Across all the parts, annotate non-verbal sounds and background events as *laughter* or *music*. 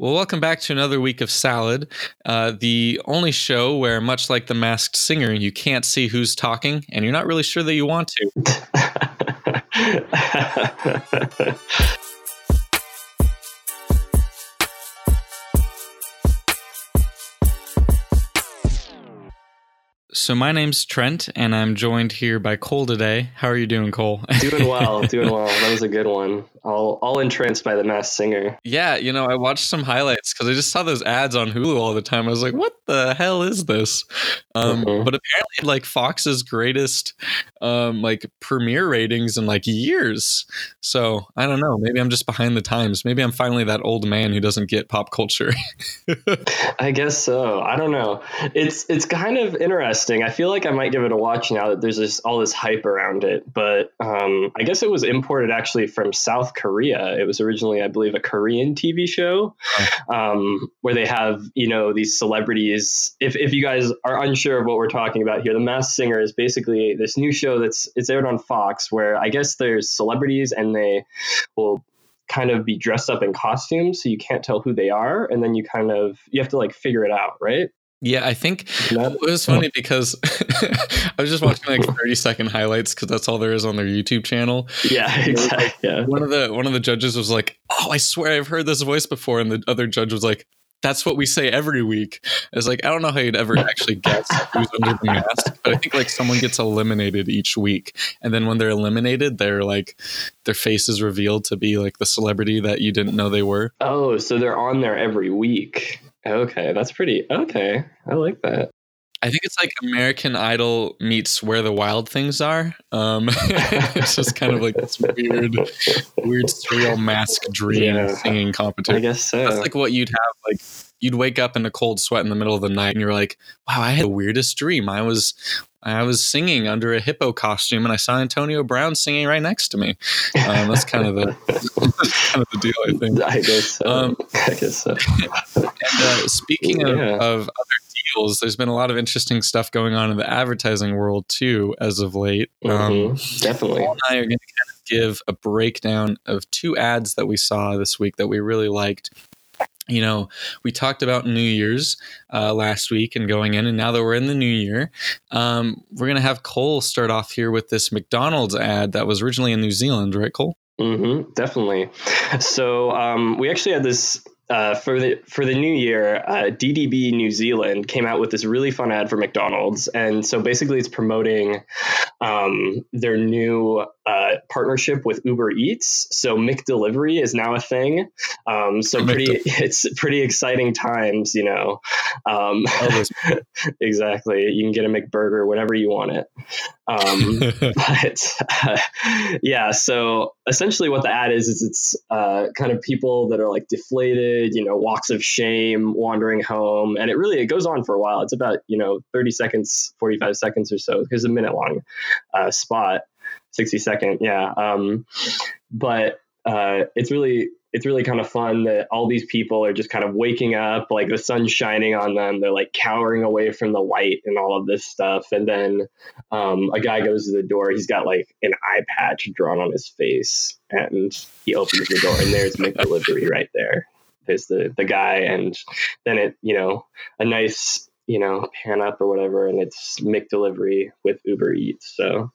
Well, welcome back to another week of Salad, uh, the only show where, much like The Masked Singer, you can't see who's talking and you're not really sure that you want to. *laughs* So my name's Trent, and I'm joined here by Cole today. How are you doing, Cole? *laughs* doing well, doing well. That was a good one. All all entranced by the Masked Singer. Yeah, you know, I watched some highlights because I just saw those ads on Hulu all the time. I was like, "What the hell is this?" Um, mm-hmm. But apparently, like Fox's greatest, um, like premiere ratings in like years. So I don't know. Maybe I'm just behind the times. Maybe I'm finally that old man who doesn't get pop culture. *laughs* I guess so. I don't know. It's it's kind of interesting interesting. I feel like I might give it a watch now that there's just all this hype around it. But um, I guess it was imported actually from South Korea. It was originally, I believe, a Korean TV show um, where they have you know these celebrities. If if you guys are unsure of what we're talking about here, The Masked Singer is basically this new show that's it's aired on Fox where I guess there's celebrities and they will kind of be dressed up in costumes so you can't tell who they are and then you kind of you have to like figure it out right yeah, I think it was funny because *laughs* I was just watching like 30 second highlights because that's all there is on their YouTube channel. Yeah, exactly. Yeah. One of the one of the judges was like, "Oh, I swear I've heard this voice before," and the other judge was like, "That's what we say every week." I was like, I don't know how you'd ever actually guess who's under the mask, but I think like someone gets eliminated each week, and then when they're eliminated, they're like their face is revealed to be like the celebrity that you didn't know they were. Oh, so they're on there every week. Okay, that's pretty okay. I like that. I think it's like American Idol meets Where the Wild Things Are. Um, *laughs* it's just kind of like this weird, weird surreal mask dream yeah, singing competition. I guess so. That's like what you'd have. Like you'd wake up in a cold sweat in the middle of the night, and you're like, "Wow, I had the weirdest dream. I was I was singing under a hippo costume, and I saw Antonio Brown singing right next to me. Um, that's kind of the *laughs* kind of the deal, I think. I guess. So. Um, I guess so. and uh, speaking yeah. of, of other deals, there's been a lot of interesting stuff going on in the advertising world too, as of late. Mm-hmm. Um, Definitely. Cole and I are going to kind of give a breakdown of two ads that we saw this week that we really liked you know, we talked about New Year's uh, last week and going in, and now that we're in the new year, um, we're going to have Cole start off here with this McDonald's ad that was originally in New Zealand, right, Cole? Mm-hmm, definitely. So um, we actually had this uh, for the for the new year, uh, DDB New Zealand came out with this really fun ad for McDonald's, and so basically it's promoting um, their new uh, partnership with Uber Eats. So McDelivery is now a thing. Um, so pretty, *laughs* it's pretty exciting times, you know. Um, *laughs* exactly, you can get a McBurger, whatever you want it. Um, *laughs* but uh, yeah, so essentially what the ad is is it's uh, kind of people that are like deflated, you know, walks of shame, wandering home, and it really it goes on for a while. It's about you know thirty seconds, forty five seconds or so, because a minute long uh, spot, sixty second, yeah. Um, but uh, it's really it's really kind of fun that all these people are just kind of waking up, like the sun's shining on them. They're like cowering away from the light and all of this stuff. And then um, a guy goes to the door. He's got like an eye patch drawn on his face, and he opens the door, and there's McDelivery right there. There's the the guy, and then it you know a nice you know pan up or whatever, and it's McDelivery with Uber Eats. So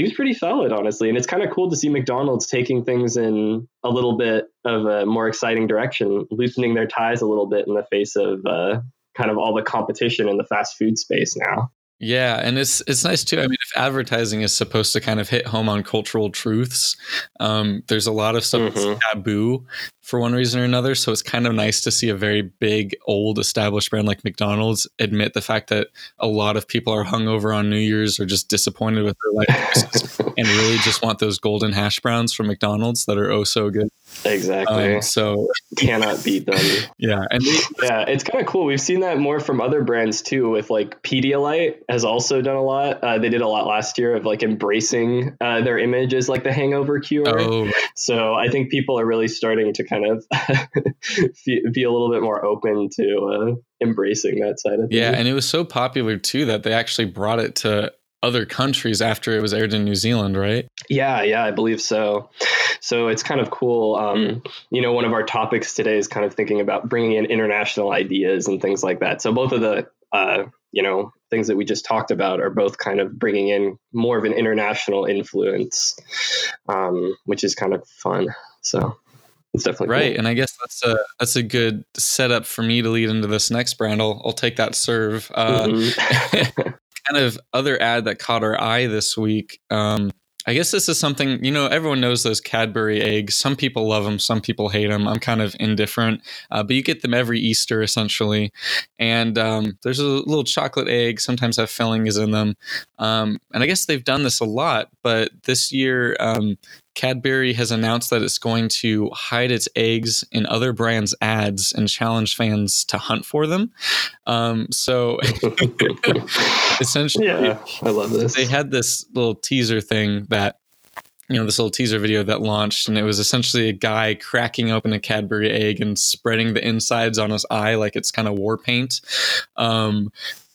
seems pretty solid, honestly. And it's kind of cool to see McDonald's taking things in a little bit of a more exciting direction, loosening their ties a little bit in the face of uh, kind of all the competition in the fast food space now. Yeah, and it's it's nice too. I mean, if advertising is supposed to kind of hit home on cultural truths, um, there's a lot of stuff mm-hmm. that's taboo for one reason or another. So it's kind of nice to see a very big, old, established brand like McDonald's admit the fact that a lot of people are hungover on New Year's or just disappointed with their life *laughs* and really just want those golden hash browns from McDonald's that are oh so good. Exactly. Um, so *laughs* cannot beat them. *laughs* Yeah, and they, yeah, it's kind of cool. We've seen that more from other brands too. With like Pedialyte has also done a lot. Uh, they did a lot last year of like embracing uh, their image as like the hangover cure. Oh. So I think people are really starting to kind of *laughs* be a little bit more open to uh, embracing that side of things. Yeah, and it was so popular too that they actually brought it to other countries after it was aired in New Zealand, right? Yeah, yeah, I believe so. So it's kind of cool. Um, you know, one of our topics today is kind of thinking about bringing in international ideas and things like that. So both of the uh, you know things that we just talked about are both kind of bringing in more of an international influence, um, which is kind of fun. So it's definitely right. Cool. And I guess that's a that's a good setup for me to lead into this next brand. I'll I'll take that serve. Uh, mm-hmm. *laughs* kind of other ad that caught our eye this week. Um, I guess this is something, you know, everyone knows those Cadbury eggs. Some people love them, some people hate them. I'm kind of indifferent, uh, but you get them every Easter essentially. And um, there's a little chocolate egg, sometimes have fillings in them. Um, and I guess they've done this a lot, but this year, um, Cadbury has announced that it's going to hide its eggs in other brands' ads and challenge fans to hunt for them. Um, so *laughs* essentially, yeah, I love this. They had this little teaser thing that you know this little teaser video that launched and it was essentially a guy cracking open a cadbury egg and spreading the insides on his eye like it's kind of war paint um,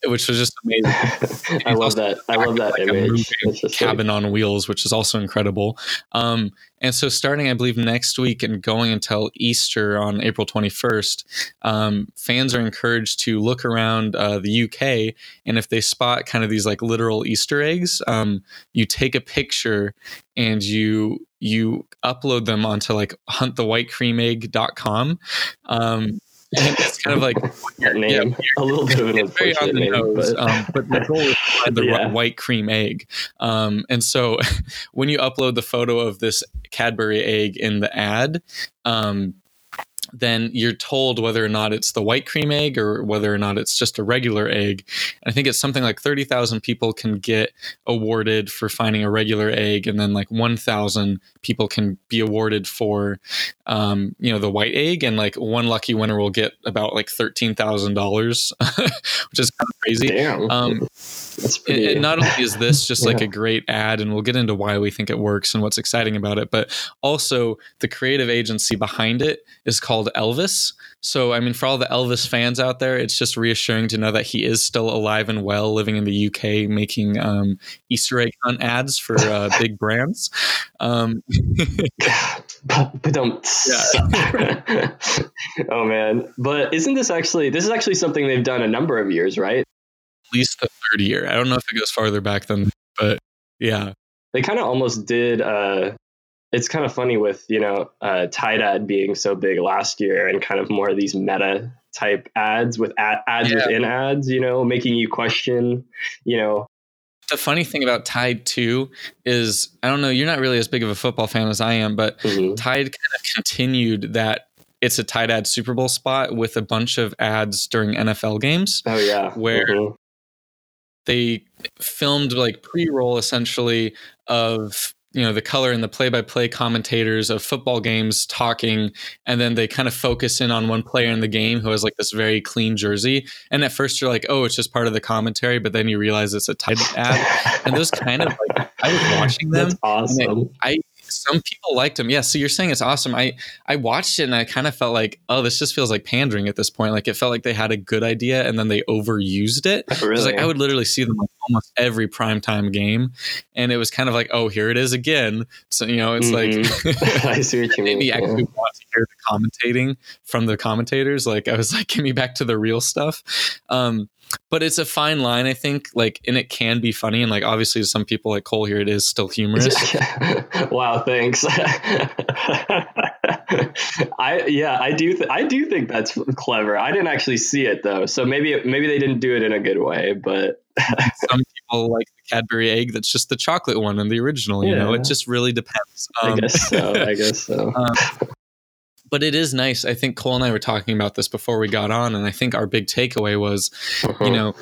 which was just amazing. *laughs* I love that. I love that like image. Cabin on wheels, which is also incredible. Um, and so, starting, I believe, next week and going until Easter on April 21st, um, fans are encouraged to look around uh, the UK. And if they spot kind of these like literal Easter eggs, um, you take a picture and you you upload them onto like huntthewhitecreamegg.com. Um, and it's kind of like *laughs* that name, yeah, a little bit of an very on the name, nose, but, um, but the goal is to find the *laughs* yeah. white cream egg. Um, and so, *laughs* when you upload the photo of this Cadbury egg in the ad, um, then you're told whether or not it's the white cream egg or whether or not it's just a regular egg. And I think it's something like 30,000 people can get awarded for finding a regular egg, and then like 1,000 people can be awarded for, um, you know, the white egg. And like one lucky winner will get about like $13,000, *laughs* which is kind of crazy. Damn. Um, pretty, and, not only is this just yeah. like a great ad, and we'll get into why we think it works and what's exciting about it, but also the creative agency behind it is called Elvis. So, I mean, for all the Elvis fans out there, it's just reassuring to know that he is still alive and well, living in the UK, making um, Easter egg hunt ads for uh, big brands. Um, *laughs* don't. Yeah. *laughs* oh man! But isn't this actually? This is actually something they've done a number of years, right? At least the third year. I don't know if it goes farther back than, but yeah. They kind of almost did. Uh, it's kind of funny with you know uh, Tide ad being so big last year and kind of more of these meta type ads with ad- ads yeah. within ads. You know, making you question. You know, the funny thing about Tide too is I don't know, you're not really as big of a football fan as I am, but mm-hmm. Tide kind of continued that it's a Tide ad Super Bowl spot with a bunch of ads during NFL games. Oh yeah. Where mm-hmm they filmed like pre-roll essentially of you know the color and the play-by-play commentators of football games talking and then they kind of focus in on one player in the game who has like this very clean jersey and at first you're like oh it's just part of the commentary but then you realize it's a Tide ad and those kind of like i was watching them That's awesome I, some people liked him. Yeah. So you're saying it's awesome. I I watched it and I kind of felt like, oh, this just feels like pandering at this point. Like it felt like they had a good idea and then they overused it. Really? Like I would literally see them like almost every primetime game, and it was kind of like, oh, here it is again. So you know, it's mm-hmm. like *laughs* I see what you *laughs* mean. Maybe actually want to hear the commentating from the commentators. Like I was *laughs* like, give me back to the real stuff. Um, but it's a fine line, I think. Like, and it can be funny, and like obviously, to some people like Cole here, it is still humorous. wow, thanks. I yeah, I do th- I do think that's clever. I didn't actually see it though, so maybe maybe they didn't do it in a good way, but some people like the Cadbury egg that's just the chocolate one and the original. You yeah. know, it just really depends. Um, I guess so. I guess so. *laughs* Um, but it is nice. I think Cole and I were talking about this before we got on, and I think our big takeaway was, uh-huh. you know,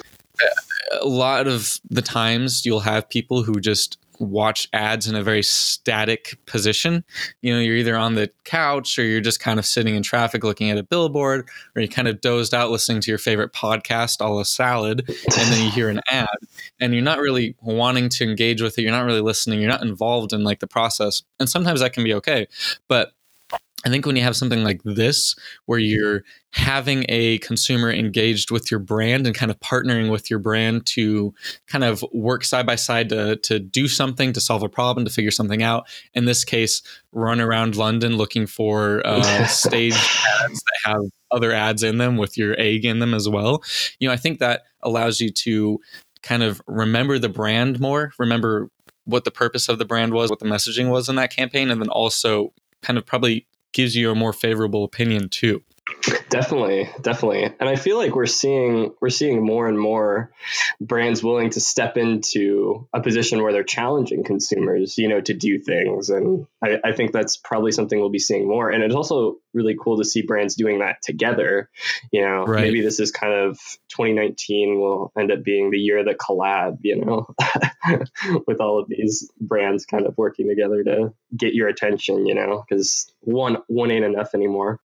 a lot of the times you'll have people who just watch ads in a very static position. You know, you're either on the couch or you're just kind of sitting in traffic looking at a billboard, or you kind of dozed out listening to your favorite podcast, all a salad, and then you hear an *laughs* ad and you're not really wanting to engage with it. You're not really listening. You're not involved in like the process. And sometimes that can be okay. But I think when you have something like this, where you're having a consumer engaged with your brand and kind of partnering with your brand to kind of work side by side to, to do something, to solve a problem, to figure something out. In this case, run around London looking for uh, *laughs* stage ads that have other ads in them with your egg in them as well. You know, I think that allows you to kind of remember the brand more, remember what the purpose of the brand was, what the messaging was in that campaign, and then also kind of probably gives you a more favorable opinion too. Definitely, definitely. And I feel like we're seeing we're seeing more and more brands willing to step into a position where they're challenging consumers, you know, to do things. And I, I think that's probably something we'll be seeing more. And it's also really cool to see brands doing that together. You know, right. maybe this is kind of 2019 will end up being the year of the collab, you know, *laughs* with all of these brands kind of working together to get your attention, you know, because one one ain't enough anymore.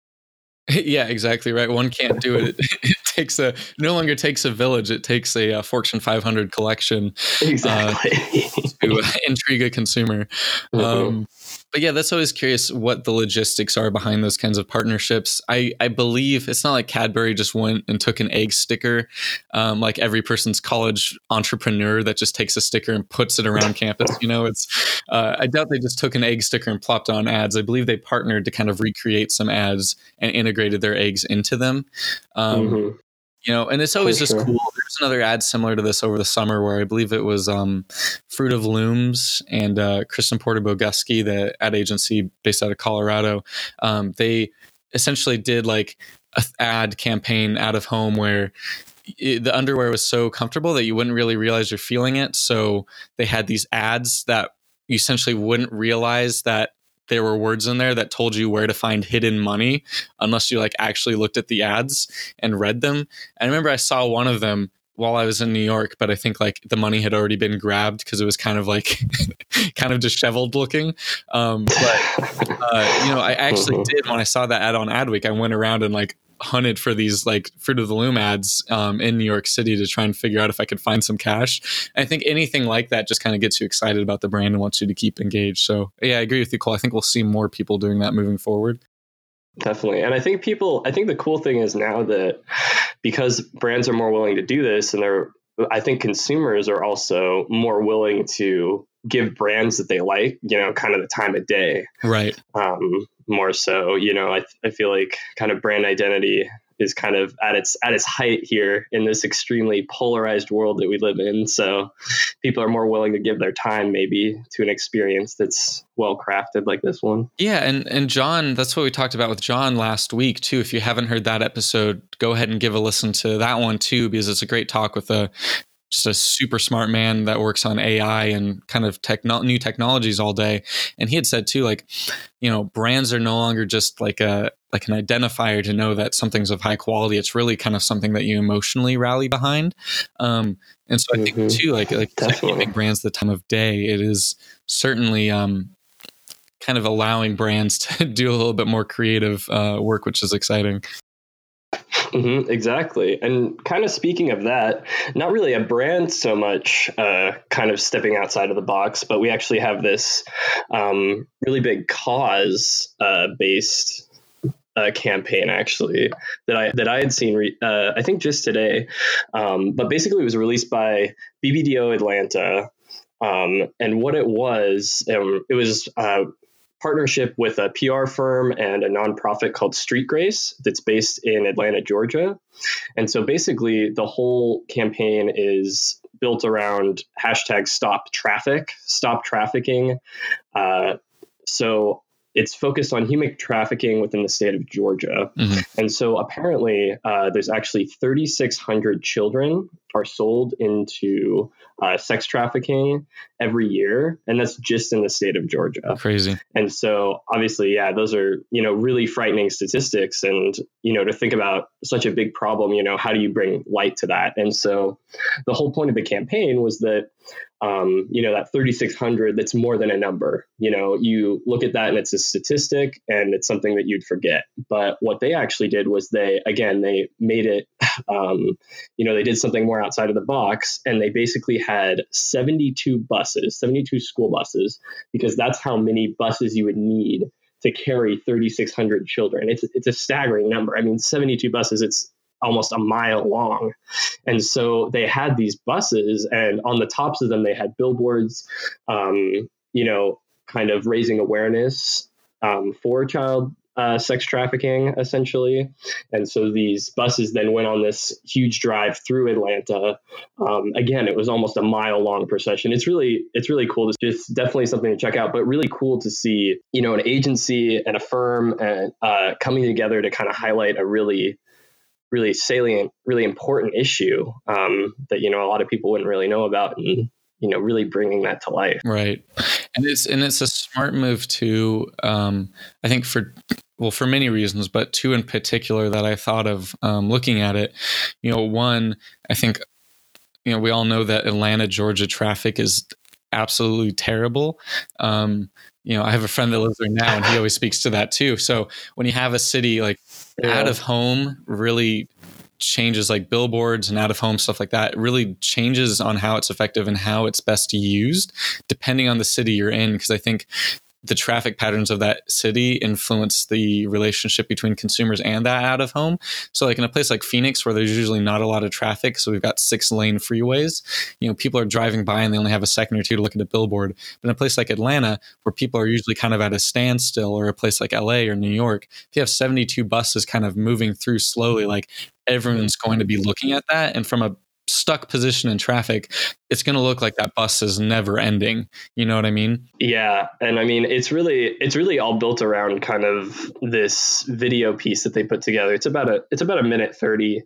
*laughs* Yeah, exactly right. One can't do it. *laughs* It, takes a no longer takes a village. It takes a, a Fortune 500 collection exactly *laughs* uh, to intrigue a consumer. Mm-hmm. Um, but yeah, that's always curious what the logistics are behind those kinds of partnerships. I, I believe it's not like Cadbury just went and took an egg sticker, um, like every person's college entrepreneur that just takes a sticker and puts it around *laughs* campus. You know, it's uh, I doubt they just took an egg sticker and plopped on ads. I believe they partnered to kind of recreate some ads and integrated their eggs into them. Um, mm-hmm you know and it's always just cool another ad similar to this over the summer where i believe it was um, fruit of looms and uh, Crispin Porter Bogusky the ad agency based out of colorado um, they essentially did like a ad campaign out of home where it, the underwear was so comfortable that you wouldn't really realize you're feeling it so they had these ads that you essentially wouldn't realize that there were words in there that told you where to find hidden money unless you like actually looked at the ads and read them. And I remember I saw one of them while I was in New York, but I think like the money had already been grabbed because it was kind of like *laughs* kind of disheveled looking. Um, but uh, you know, I actually mm-hmm. did when I saw that ad on Adweek. I went around and like hunted for these like fruit of the loom ads um, in New York City to try and figure out if I could find some cash. And I think anything like that just kind of gets you excited about the brand and wants you to keep engaged. So yeah, I agree with you, Cole. I think we'll see more people doing that moving forward. Definitely. And I think people, I think the cool thing is now that because brands are more willing to do this and they're, I think consumers are also more willing to give brands that they like, you know, kind of the time of day. Right. Um, more so, you know, I, I feel like kind of brand identity is kind of at its at its height here in this extremely polarized world that we live in. So people are more willing to give their time maybe to an experience that's well crafted like this one. Yeah, and and John, that's what we talked about with John last week too. If you haven't heard that episode, go ahead and give a listen to that one too because it's a great talk with a just a super smart man that works on AI and kind of techno- new technologies all day. And he had said too, like, you know, brands are no longer just like a like an identifier to know that something's of high quality. It's really kind of something that you emotionally rally behind. Um, and so I mm-hmm. think too, like like giving brands the time of day, it is certainly um, kind of allowing brands *laughs* to do a little bit more creative uh, work, which is exciting. Mm-hmm, exactly. And kind of speaking of that, not really a brand so much uh, kind of stepping outside of the box, but we actually have this um, really big cause uh, based uh, campaign actually that I that I had seen re- uh, I think just today, um, but basically it was released by BBDO Atlanta, um, and what it was um, it was uh, partnership with a PR firm and a nonprofit called Street Grace that's based in Atlanta, Georgia. And so basically, the whole campaign is built around hashtag stop traffic, stop trafficking. Uh, so it's focused on human trafficking within the state of Georgia. Mm-hmm. And so apparently, uh, there's actually 3,600 children are sold into uh, sex trafficking every year, and that's just in the state of Georgia. Crazy. And so, obviously, yeah, those are you know really frightening statistics, and you know to think about such a big problem, you know, how do you bring light to that? And so, the whole point of the campaign was that um, you know, that 3,600, that's more than a number. You know, you look at that and it's a statistic and it's something that you'd forget. But what they actually did was they, again, they made it, um, you know, they did something more outside of the box and they basically had 72 buses, 72 school buses, because that's how many buses you would need to carry 3,600 children. It's it's a staggering number. I mean, 72 buses. It's almost a mile long. And so they had these buses, and on the tops of them, they had billboards, um, you know, kind of raising awareness um, for child uh, sex trafficking, essentially. And so these buses then went on this huge drive through Atlanta. Um, again, it was almost a mile long procession. It's really it's really cool. It's definitely something to check out, but really cool to see you know an agency and a firm and uh, coming together to kind of highlight a really really salient, really important issue um, that you know a lot of people wouldn't really know about, and you know really bringing that to life. Right, and it's and it's a smart move too. Um, I think for well for many reasons, but two in particular that I thought of um, looking at it. You know, one I think you know we all know that Atlanta, Georgia traffic is absolutely terrible. Um, you know, I have a friend that lives there now, and he always speaks to that too. So when you have a city like yeah. out of home, really changes like billboards and out of home stuff like that really changes on how it's effective and how it's best used depending on the city you're in because i think the traffic patterns of that city influence the relationship between consumers and that out of home. So, like in a place like Phoenix, where there's usually not a lot of traffic, so we've got six lane freeways, you know, people are driving by and they only have a second or two to look at a billboard. But in a place like Atlanta, where people are usually kind of at a standstill, or a place like LA or New York, if you have 72 buses kind of moving through slowly, like everyone's going to be looking at that. And from a stuck position in traffic, it's going to look like that bus is never ending. You know what I mean? Yeah, and I mean it's really it's really all built around kind of this video piece that they put together. It's about a it's about a minute thirty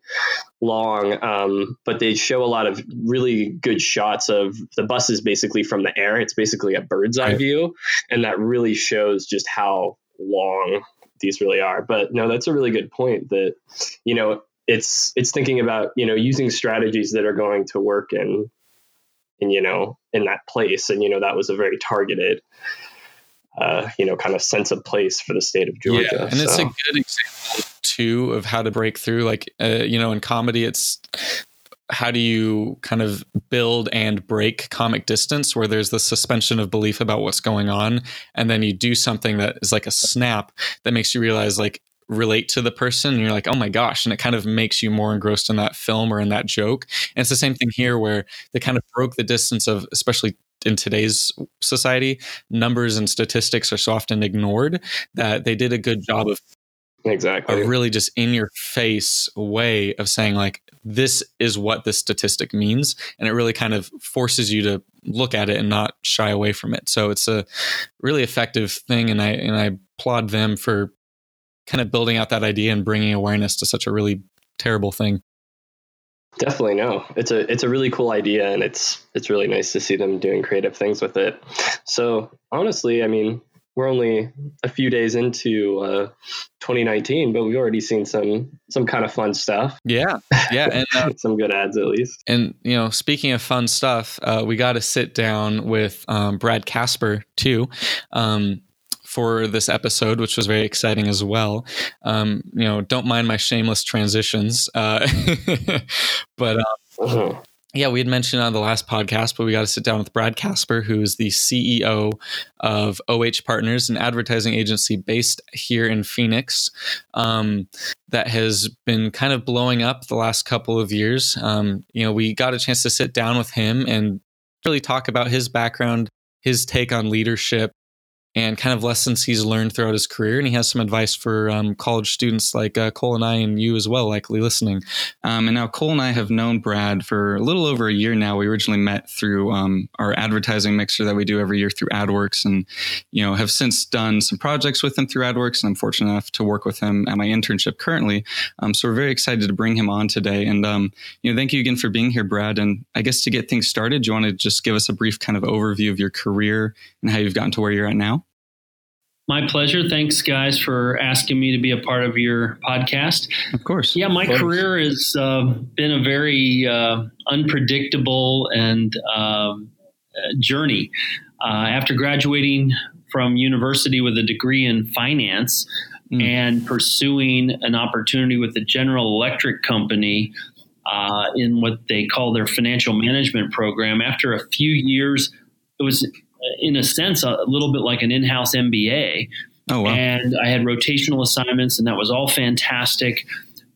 long, um, but they show a lot of really good shots of the buses basically from the air. It's basically a bird's eye right. view, and that really shows just how long these really are. But no, that's a really good point that, you know, it's it's thinking about you know using strategies that are going to work in in you know in that place and you know that was a very targeted uh, you know kind of sense of place for the state of Georgia. Yeah, and so. it's a good example too of how to break through. Like uh, you know in comedy, it's how do you kind of build and break comic distance where there's the suspension of belief about what's going on and then you do something that is like a snap that makes you realize like relate to the person and you're like oh my gosh and it kind of makes you more engrossed in that film or in that joke. And it's the same thing here where they kind of broke the distance of especially in today's society numbers and statistics are so often ignored that they did a good job of exactly. a really just in your face way of saying like this is what this statistic means and it really kind of forces you to look at it and not shy away from it. So it's a really effective thing and i and i applaud them for kind of building out that idea and bringing awareness to such a really terrible thing. Definitely no. It's a it's a really cool idea and it's it's really nice to see them doing creative things with it. So honestly, I mean, we're only a few days into uh, 2019, but we've already seen some some kind of fun stuff. Yeah, yeah, and uh, *laughs* some good ads at least. And you know, speaking of fun stuff, uh, we got to sit down with um, Brad Casper too. Um, for this episode, which was very exciting as well. Um, you know, don't mind my shameless transitions, uh, *laughs* but um, uh-huh. yeah, we had mentioned on the last podcast, but we got to sit down with Brad Casper, who is the CEO of OH Partners, an advertising agency based here in Phoenix um, that has been kind of blowing up the last couple of years. Um, you know, we got a chance to sit down with him and really talk about his background, his take on leadership, and kind of lessons he's learned throughout his career. And he has some advice for um, college students like uh, Cole and I, and you as well, likely listening. Um, and now Cole and I have known Brad for a little over a year now. We originally met through um, our advertising mixer that we do every year through AdWorks, and you know have since done some projects with him through AdWorks. And I'm fortunate enough to work with him at my internship currently. Um, so we're very excited to bring him on today. And um, you know, thank you again for being here, Brad. And I guess to get things started, you want to just give us a brief kind of overview of your career and how you've gotten to where you're at now? My pleasure. Thanks, guys, for asking me to be a part of your podcast. Of course. Yeah, my course. career has uh, been a very uh, unpredictable and um, uh, journey. after graduating from university with a degree in finance mm. and pursuing an opportunity with the General Electric Company uh, in what they call their financial management program, after a few years, it was in a sense, a little bit like an in-house MBA. Oh, wow. And I had rotational assignments, and that was all fantastic.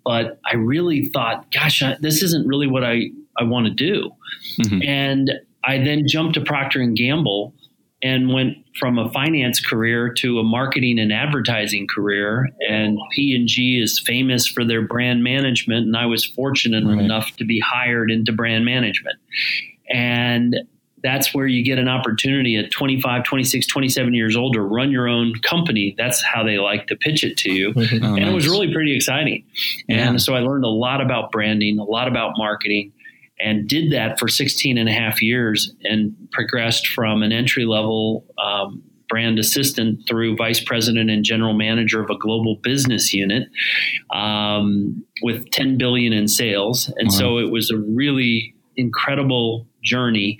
But I really thought, gosh, I, this isn't really what I, I want to do. Mm-hmm. And I then jumped to Procter and Gamble and went from a finance career to a marketing and advertising career. And P&G is famous for their brand management, and I was fortunate right. enough to be hired into brand management. And that's where you get an opportunity at 25, 26, 27 years old to run your own company. That's how they like to pitch it to you. Mm-hmm. Oh, and nice. it was really pretty exciting. And so I learned a lot about branding, a lot about marketing, and did that for 16 and a half years and progressed from an entry level um, brand assistant through vice president and general manager of a global business unit um, with 10 billion in sales. And wow. so it was a really incredible journey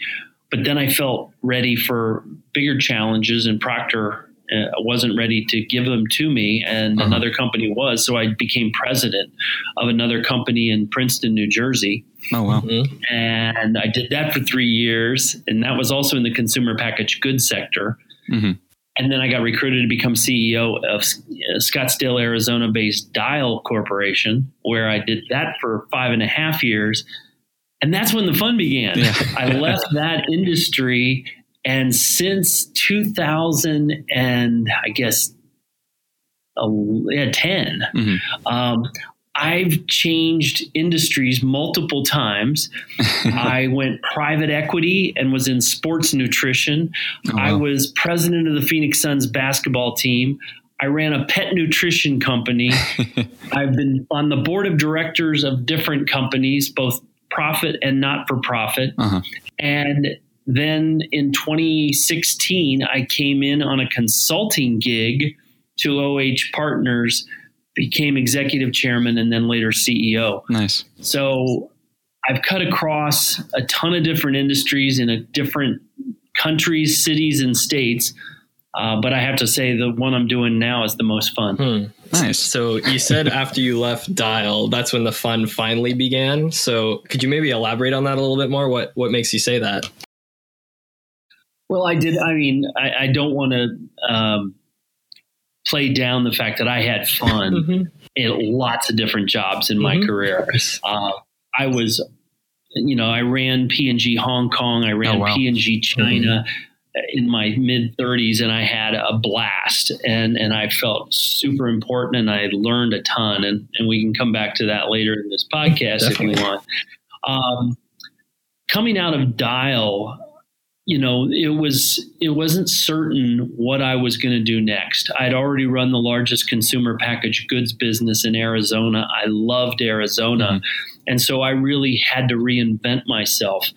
but then I felt ready for bigger challenges, and Procter uh, wasn't ready to give them to me, and uh-huh. another company was. So I became president of another company in Princeton, New Jersey. Oh wow! Mm-hmm. And I did that for three years, and that was also in the consumer packaged goods sector. Mm-hmm. And then I got recruited to become CEO of uh, Scottsdale, Arizona based Dial Corporation, where I did that for five and a half years and that's when the fun began. Yeah. *laughs* I left that industry, and since 2000 and I guess uh, yeah, 10, mm-hmm. um, I've changed industries multiple times. *laughs* I went private equity and was in sports nutrition. Oh, wow. I was president of the Phoenix Suns basketball team. I ran a pet nutrition company. *laughs* I've been on the board of directors of different companies, both profit and not for profit. Uh-huh. And then in 2016, I came in on a consulting gig to OH Partners, became executive chairman, and then later CEO. Nice. So I've cut across a ton of different industries in a different countries, cities, and states. Uh, but I have to say, the one I'm doing now is the most fun. Hmm. Nice. So you said after you left Dial, that's when the fun finally began. So could you maybe elaborate on that a little bit more? What what makes you say that? Well, I did. I mean, I, I don't want to um, play down the fact that I had fun mm-hmm. in lots of different jobs in my mm-hmm. career. Uh, I was, you know, I ran P and G Hong Kong. I ran oh, wow. P and G China. Mm-hmm in my mid 30s and I had a blast and and I felt super important and I learned a ton and and we can come back to that later in this podcast Definitely. if you want. Um, coming out of Dial, you know, it was it wasn't certain what I was going to do next. I'd already run the largest consumer packaged goods business in Arizona. I loved Arizona. Mm-hmm. And so I really had to reinvent myself.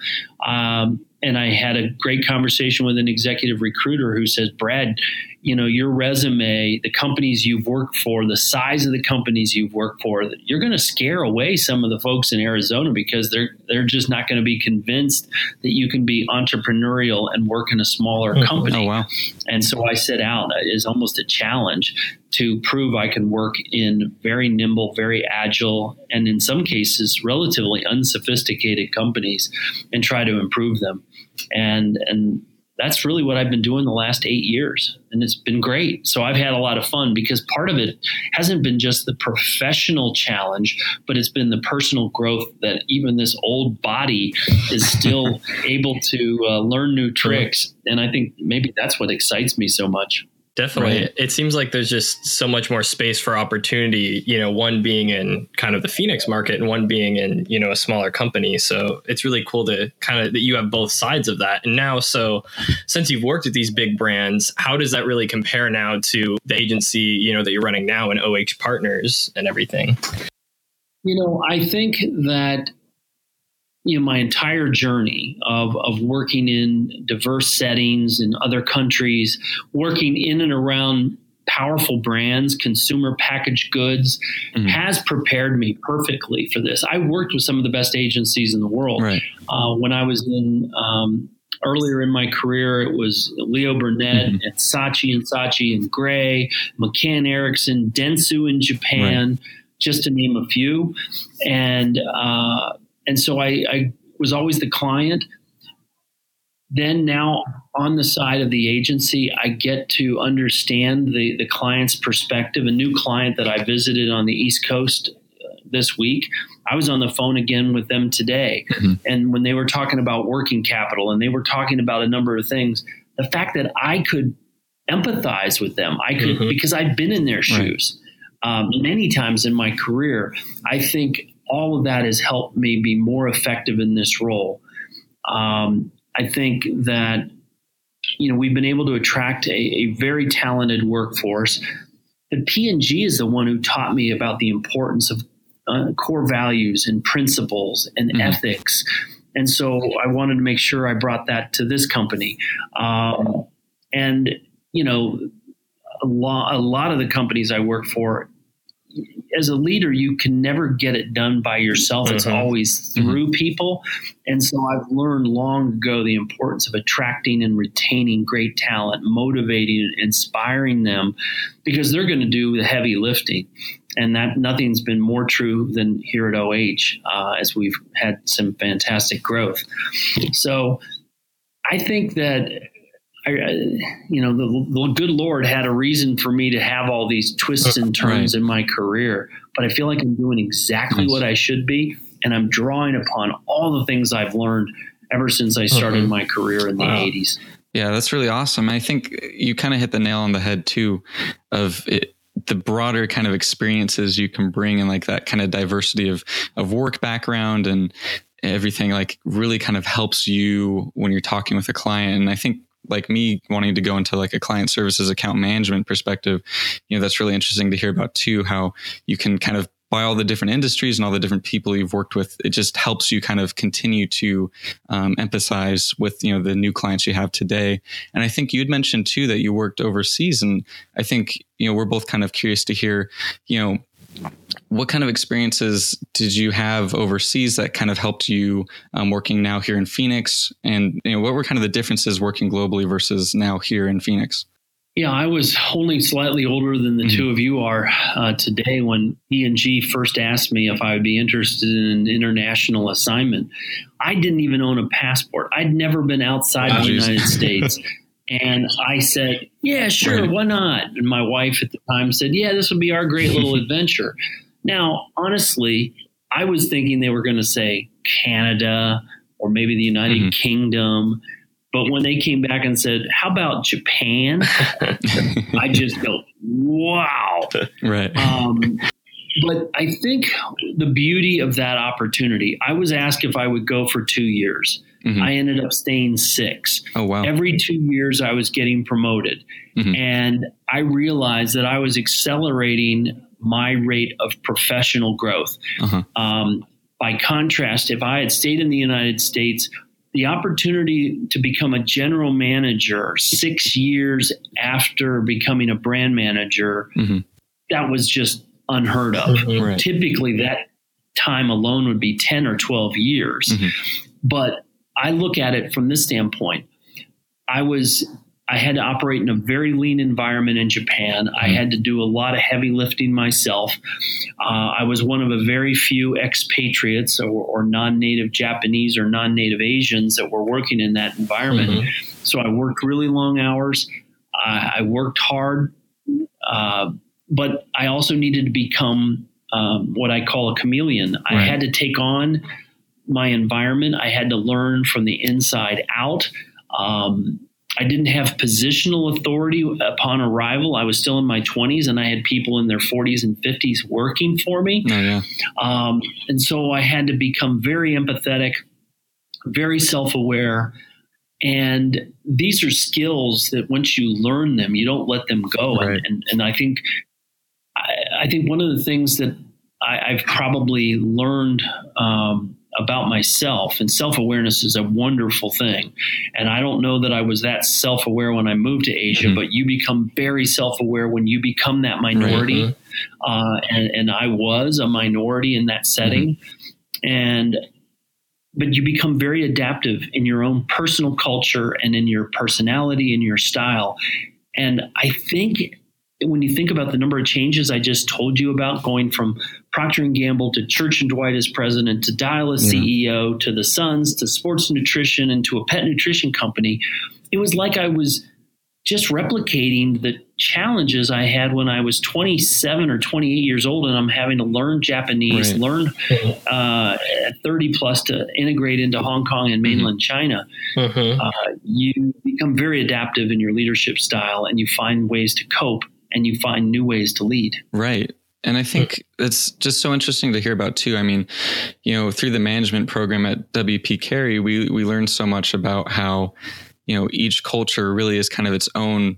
Um, and I had a great conversation with an executive recruiter who says, Brad, you know, your resume, the companies you've worked for, the size of the companies you've worked for, you're going to scare away some of the folks in Arizona because they're they're just not going to be convinced that you can be entrepreneurial and work in a smaller mm-hmm. company. Oh, wow. And so I set out as almost a challenge to prove I can work in very nimble, very agile, and in some cases relatively unsophisticated companies and try to improve them. And and that's really what I've been doing the last eight years. And it's been great. So I've had a lot of fun because part of it hasn't been just the professional challenge, but it's been the personal growth that even this old body is still *laughs* able to uh, learn new tricks. And I think maybe that's what excites me so much. Definitely. Right. It seems like there's just so much more space for opportunity, you know, one being in kind of the Phoenix market and one being in, you know, a smaller company. So it's really cool to kind of that you have both sides of that. And now, so since you've worked at these big brands, how does that really compare now to the agency, you know, that you're running now in OH Partners and everything? You know, I think that you know my entire journey of of working in diverse settings in other countries, working in and around powerful brands, consumer packaged goods, mm-hmm. has prepared me perfectly for this. I worked with some of the best agencies in the world. Right. Uh, when I was in um, earlier in my career, it was Leo Burnett mm-hmm. and Saatchi and Saatchi and Grey, McCann Erickson, Dentsu in Japan, right. just to name a few. And uh, and so I, I was always the client. then now on the side of the agency, I get to understand the, the client's perspective. A new client that I visited on the East Coast uh, this week, I was on the phone again with them today. Mm-hmm. And when they were talking about working capital and they were talking about a number of things, the fact that I could empathize with them, I could, mm-hmm. because I've been in their shoes right. um, many times in my career, I think all of that has helped me be more effective in this role. Um, I think that you know we've been able to attract a, a very talented workforce. But P&G is the one who taught me about the importance of uh, core values and principles and mm-hmm. ethics. And so I wanted to make sure I brought that to this company. Um, and you know, a lot, a lot of the companies I work for as a leader, you can never get it done by yourself. It's mm-hmm. always through mm-hmm. people. And so I've learned long ago the importance of attracting and retaining great talent, motivating and inspiring them because they're going to do the heavy lifting. And that nothing's been more true than here at OH uh, as we've had some fantastic growth. So I think that I, you know, the, the, good Lord had a reason for me to have all these twists and turns right. in my career, but I feel like I'm doing exactly nice. what I should be, and I'm drawing upon all the things I've learned ever since I started mm-hmm. my career in the wow. 80s. Yeah, that's really awesome. I think you kind of hit the nail on the head too, of it, the broader kind of experiences you can bring and like that kind of diversity of of work background and everything like really kind of helps you when you're talking with a client and i think like me wanting to go into like a client services account management perspective, you know, that's really interesting to hear about too, how you can kind of by all the different industries and all the different people you've worked with, it just helps you kind of continue to um, emphasize with you know the new clients you have today. And I think you'd mentioned too that you worked overseas, and I think you know we're both kind of curious to hear, you know, what kind of experiences did you have overseas that kind of helped you um, working now here in Phoenix? And you know, what were kind of the differences working globally versus now here in Phoenix? Yeah, I was only slightly older than the mm-hmm. two of you are uh, today when P&G first asked me if I would be interested in an international assignment. I didn't even own a passport. I'd never been outside oh, the geez. United States. *laughs* And I said, Yeah, sure, why not? And my wife at the time said, Yeah, this would be our great little *laughs* adventure. Now, honestly, I was thinking they were going to say Canada or maybe the United mm-hmm. Kingdom. But when they came back and said, How about Japan? *laughs* I just go, Wow. Right. Um, but I think the beauty of that opportunity, I was asked if I would go for two years. Mm-hmm. I ended up staying six. Oh, wow. Every two years, I was getting promoted. Mm-hmm. And I realized that I was accelerating my rate of professional growth. Uh-huh. Um, by contrast, if I had stayed in the United States, the opportunity to become a general manager six years after becoming a brand manager, mm-hmm. that was just unheard of. Mm-hmm. Right. Typically, that time alone would be 10 or 12 years. Mm-hmm. But I look at it from this standpoint. I was I had to operate in a very lean environment in Japan. I mm-hmm. had to do a lot of heavy lifting myself. Uh, I was one of a very few expatriates or, or non native Japanese or non native Asians that were working in that environment. Mm-hmm. So I worked really long hours. I, I worked hard, uh, but I also needed to become um, what I call a chameleon. Right. I had to take on my environment. I had to learn from the inside out. Um, I didn't have positional authority upon arrival. I was still in my 20s and I had people in their 40s and 50s working for me. Oh, yeah. um, and so I had to become very empathetic, very self aware. And these are skills that once you learn them, you don't let them go. Right. And, and, and, I think I, I, think one of the things that I, have probably learned um, about myself and self-awareness is a wonderful thing and i don't know that i was that self-aware when i moved to asia mm-hmm. but you become very self-aware when you become that minority right. uh, and, and, i was a minority in that setting mm-hmm. and but you become very adaptive in your own personal culture and in your personality and your style and i think when you think about the number of changes I just told you about, going from Procter and Gamble to Church and Dwight as president to Dial as yeah. CEO to the Suns to sports nutrition and to a pet nutrition company, it was like I was just replicating the challenges I had when I was 27 or 28 years old, and I'm having to learn Japanese, right. learn *laughs* uh, at 30 plus to integrate into Hong Kong and mainland mm-hmm. China. Mm-hmm. Uh, you become very adaptive in your leadership style, and you find ways to cope, and you find new ways to lead. Right. And I hmm. think it's just so interesting to hear about too. I mean, you know, through the management program at WP Carey, we we learned so much about how you know each culture really is kind of its own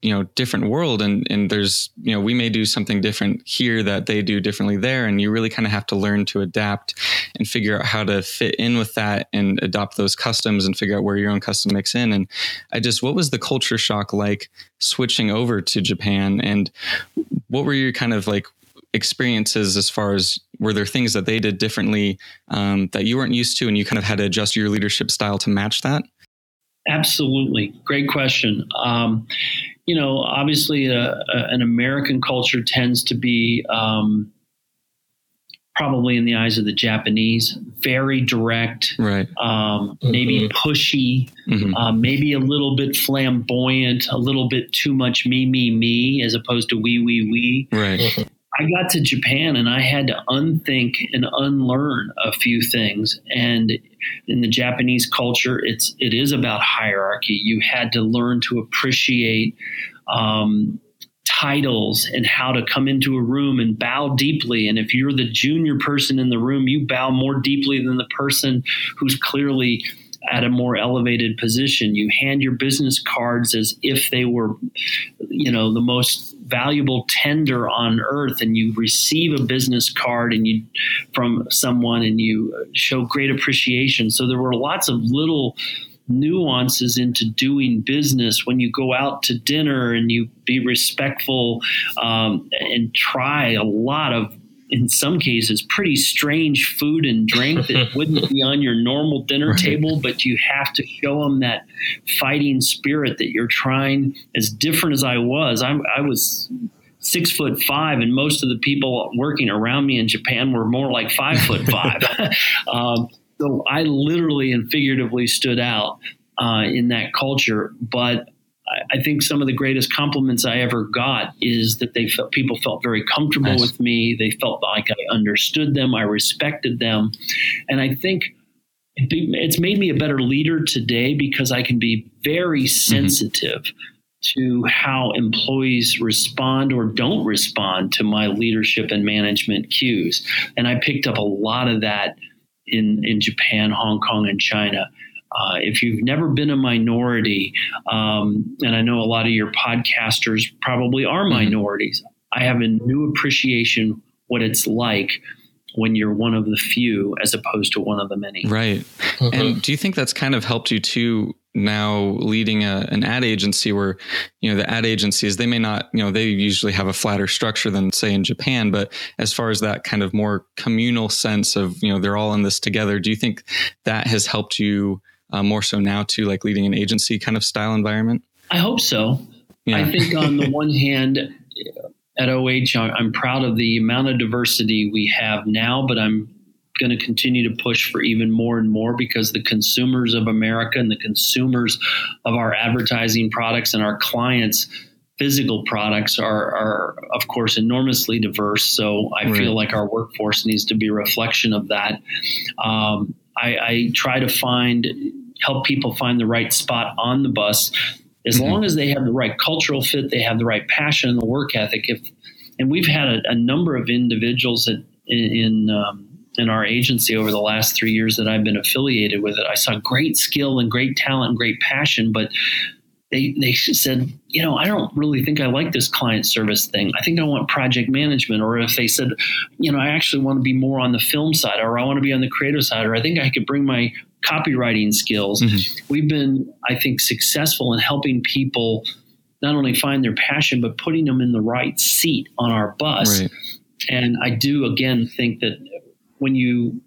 you know different world. And and there's you know we may do something different here that they do differently there. And you really kind of have to learn to adapt and figure out how to fit in with that and adopt those customs and figure out where your own custom mix in. And i just what was the culture shock like switching over to japan? And what were your kind of like experiences as far as were there things that they did differently um, that you weren't used to and you kind of had to adjust your leadership style to match that Absolutely. Great question. Um, you know, obviously, a, a, an American culture tends to be um, probably in the eyes of the Japanese, very direct, right? Um, mm-hmm. Maybe pushy, mm-hmm. uh, maybe a little bit flamboyant, a little bit too much me, me, me, as opposed to we, we, we. Right. I got to Japan and I had to unthink and unlearn a few things. And in the Japanese culture, it's it is about hierarchy. You had to learn to appreciate um, titles and how to come into a room and bow deeply. And if you're the junior person in the room, you bow more deeply than the person who's clearly at a more elevated position. You hand your business cards as if they were, you know, the most valuable tender on earth, and you receive a business card and you from someone and you show great appreciation. So there were lots of little nuances into doing business when you go out to dinner and you be respectful um, and try a lot of in some cases pretty strange food and drink that *laughs* wouldn't be on your normal dinner right. table but you have to show them that fighting spirit that you're trying as different as i was I'm, i was six foot five and most of the people working around me in japan were more like five foot *laughs* five *laughs* um, so i literally and figuratively stood out uh, in that culture but I think some of the greatest compliments I ever got is that they felt people felt very comfortable nice. with me. They felt like I understood them, I respected them, and I think it's made me a better leader today because I can be very mm-hmm. sensitive mm-hmm. to how employees respond or don't respond to my leadership and management cues, and I picked up a lot of that in in Japan, Hong Kong, and China. Uh, if you've never been a minority, um, and I know a lot of your podcasters probably are mm-hmm. minorities, I have a new appreciation what it's like when you're one of the few as opposed to one of the many. Right. Mm-hmm. And do you think that's kind of helped you too now leading a, an ad agency where, you know, the ad agencies, they may not, you know, they usually have a flatter structure than say in Japan, but as far as that kind of more communal sense of, you know, they're all in this together, do you think that has helped you uh, more so now to like leading an agency kind of style environment? I hope so. Yeah. I think on the one hand, at OH, I'm proud of the amount of diversity we have now, but I'm going to continue to push for even more and more because the consumers of America and the consumers of our advertising products and our clients physical products are, are of course enormously diverse so i right. feel like our workforce needs to be a reflection of that um, I, I try to find help people find the right spot on the bus as mm-hmm. long as they have the right cultural fit they have the right passion and the work ethic if and we've had a, a number of individuals that in, in um, in our agency over the last three years that I've been affiliated with it. I saw great skill and great talent and great passion, but they they said, you know, I don't really think I like this client service thing. I think I want project management. Or if they said, you know, I actually want to be more on the film side, or I want to be on the creative side, or I think I could bring my copywriting skills. Mm-hmm. We've been, I think, successful in helping people not only find their passion, but putting them in the right seat on our bus. Right. And I do again think that when you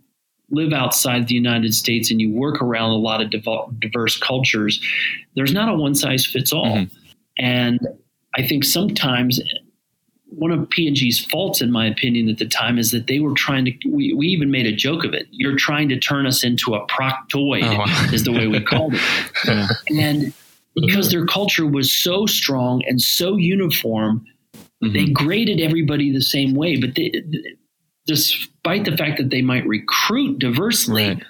live outside the United States and you work around a lot of diverse cultures, there's not a one size fits all. Mm-hmm. And I think sometimes one of P&G's faults, in my opinion, at the time is that they were trying to. We, we even made a joke of it. You're trying to turn us into a proctoid, oh. is the way we called it. *laughs* yeah. And because their culture was so strong and so uniform, mm-hmm. they graded everybody the same way. But they, despite the fact that they might recruit diversely, right.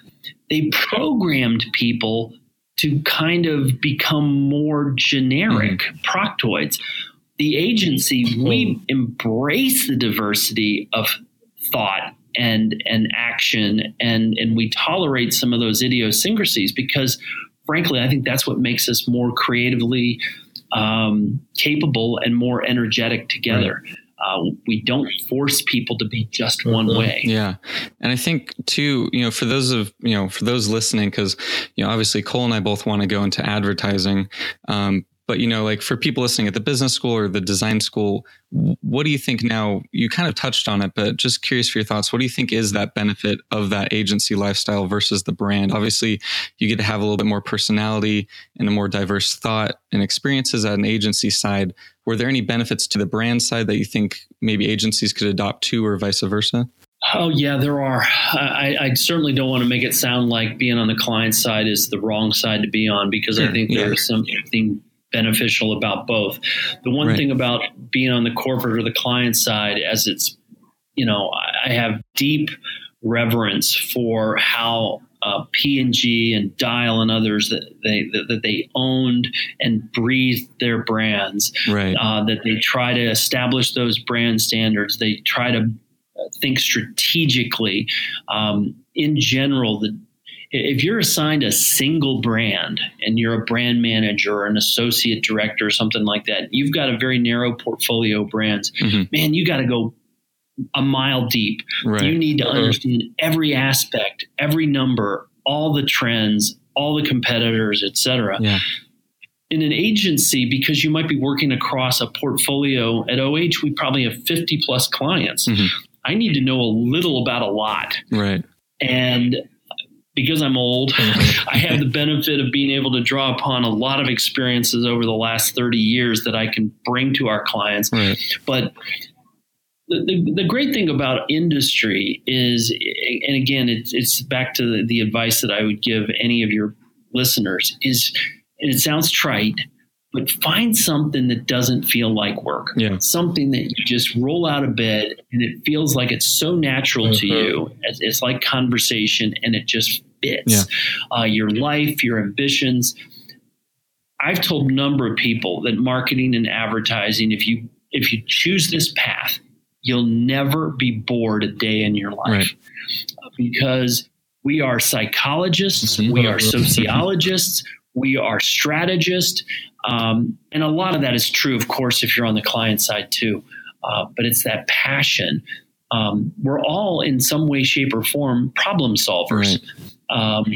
they programmed people to kind of become more generic mm-hmm. proctoids. The agency, mm-hmm. we embrace the diversity of thought and and action and and we tolerate some of those idiosyncrasies because frankly I think that's what makes us more creatively um, capable and more energetic together. Right. Uh, we don't force people to be just one mm-hmm. way. Yeah, and I think too, you know, for those of you know, for those listening, because you know, obviously Cole and I both want to go into advertising, um, but you know like for people listening at the business school or the design school what do you think now you kind of touched on it but just curious for your thoughts what do you think is that benefit of that agency lifestyle versus the brand obviously you get to have a little bit more personality and a more diverse thought and experiences at an agency side were there any benefits to the brand side that you think maybe agencies could adopt too or vice versa Oh yeah, there are. I, I, certainly don't want to make it sound like being on the client side is the wrong side to be on because sure, I think yeah. there's something beneficial about both. The one right. thing about being on the corporate or the client side, as it's, you know, I have deep reverence for how uh, P&G and Dial and others that they that, that they owned and breathed their brands. Right. Uh, that they try to establish those brand standards. They try to think strategically. Um, in general, the if you're assigned a single brand and you're a brand manager or an associate director or something like that, you've got a very narrow portfolio of brands. Mm-hmm. Man, you got to go a mile deep. Right. You need to uh-huh. understand every aspect, every number, all the trends, all the competitors, et cetera. Yeah. In an agency, because you might be working across a portfolio at OH, we probably have 50 plus clients. Mm-hmm. I need to know a little about a lot. Right. And because I'm old, mm-hmm. *laughs* I have the benefit of being able to draw upon a lot of experiences over the last 30 years that I can bring to our clients. Right. But the, the, the, great thing about industry is, and again, it's, it's back to the, the advice that I would give any of your listeners is, and it sounds trite, but find something that doesn't feel like work. Yeah. Something that you just roll out of bed and it feels like it's so natural mm-hmm. to you. It's, it's, like conversation and it just fits yeah. uh, your life, your ambitions. I've told a number of people that marketing and advertising, if you if you choose this path, you'll never be bored a day in your life right. because we are psychologists, mm-hmm. we are sociologists, we are strategists, um, and a lot of that is true, of course, if you're on the client side too. Uh, but it's that passion. Um, we're all, in some way, shape, or form, problem solvers, right. um,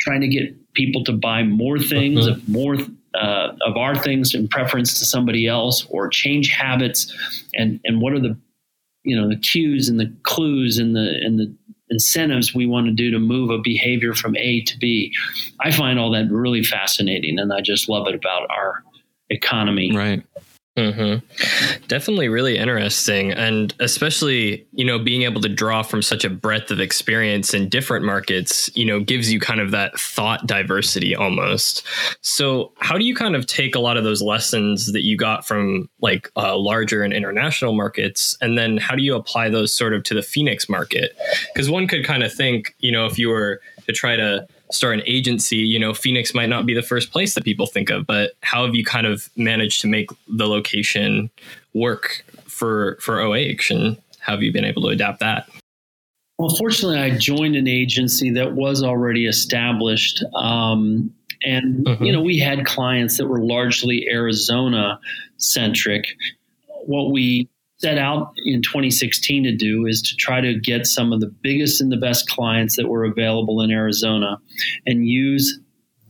trying to get people to buy more things, uh-huh. of more uh, of our things in preference to somebody else, or change habits. And and what are the you know the cues and the clues and the and the incentives we want to do to move a behavior from A to B. I find all that really fascinating, and I just love it about our economy. Right. Mm-hmm. Definitely really interesting. And especially, you know, being able to draw from such a breadth of experience in different markets, you know, gives you kind of that thought diversity almost. So, how do you kind of take a lot of those lessons that you got from like uh, larger and international markets? And then how do you apply those sort of to the Phoenix market? Because one could kind of think, you know, if you were to try to start an agency, you know, Phoenix might not be the first place that people think of, but how have you kind of managed to make the location work for for OH and how have you been able to adapt that? Well, fortunately, I joined an agency that was already established. Um, and, mm-hmm. you know, we had clients that were largely Arizona centric. What we set out in 2016 to do is to try to get some of the biggest and the best clients that were available in Arizona and use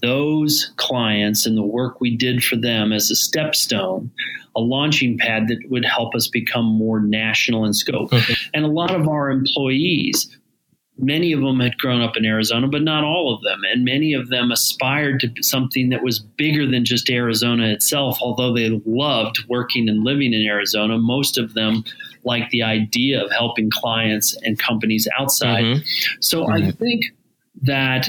those clients and the work we did for them as a stepstone, a launching pad that would help us become more national in scope. Mm-hmm. And a lot of our employees many of them had grown up in Arizona, but not all of them. And many of them aspired to something that was bigger than just Arizona itself. Although they loved working and living in Arizona, most of them liked the idea of helping clients and companies outside. Mm-hmm. So mm-hmm. I think that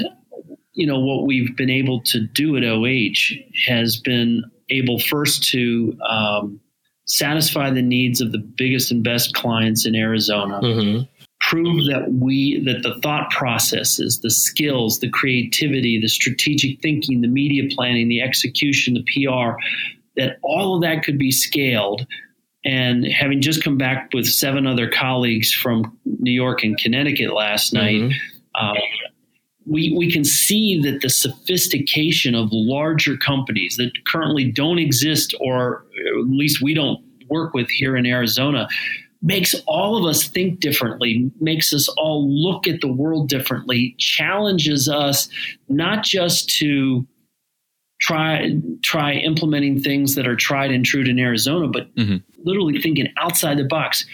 you know what we've been able to do at OH has been able first to um, satisfy the needs of the biggest and best clients in Arizona. Mm-hmm prove that we that the thought processes the skills the creativity the strategic thinking the media planning the execution the pr that all of that could be scaled and having just come back with seven other colleagues from new york and connecticut last night mm-hmm. um, we, we can see that the sophistication of larger companies that currently don't exist or at least we don't work with here in arizona makes all of us think differently, makes us all look at the world differently, challenges us not just to try try implementing things that are tried and true in Arizona, but mm-hmm. literally thinking outside the box.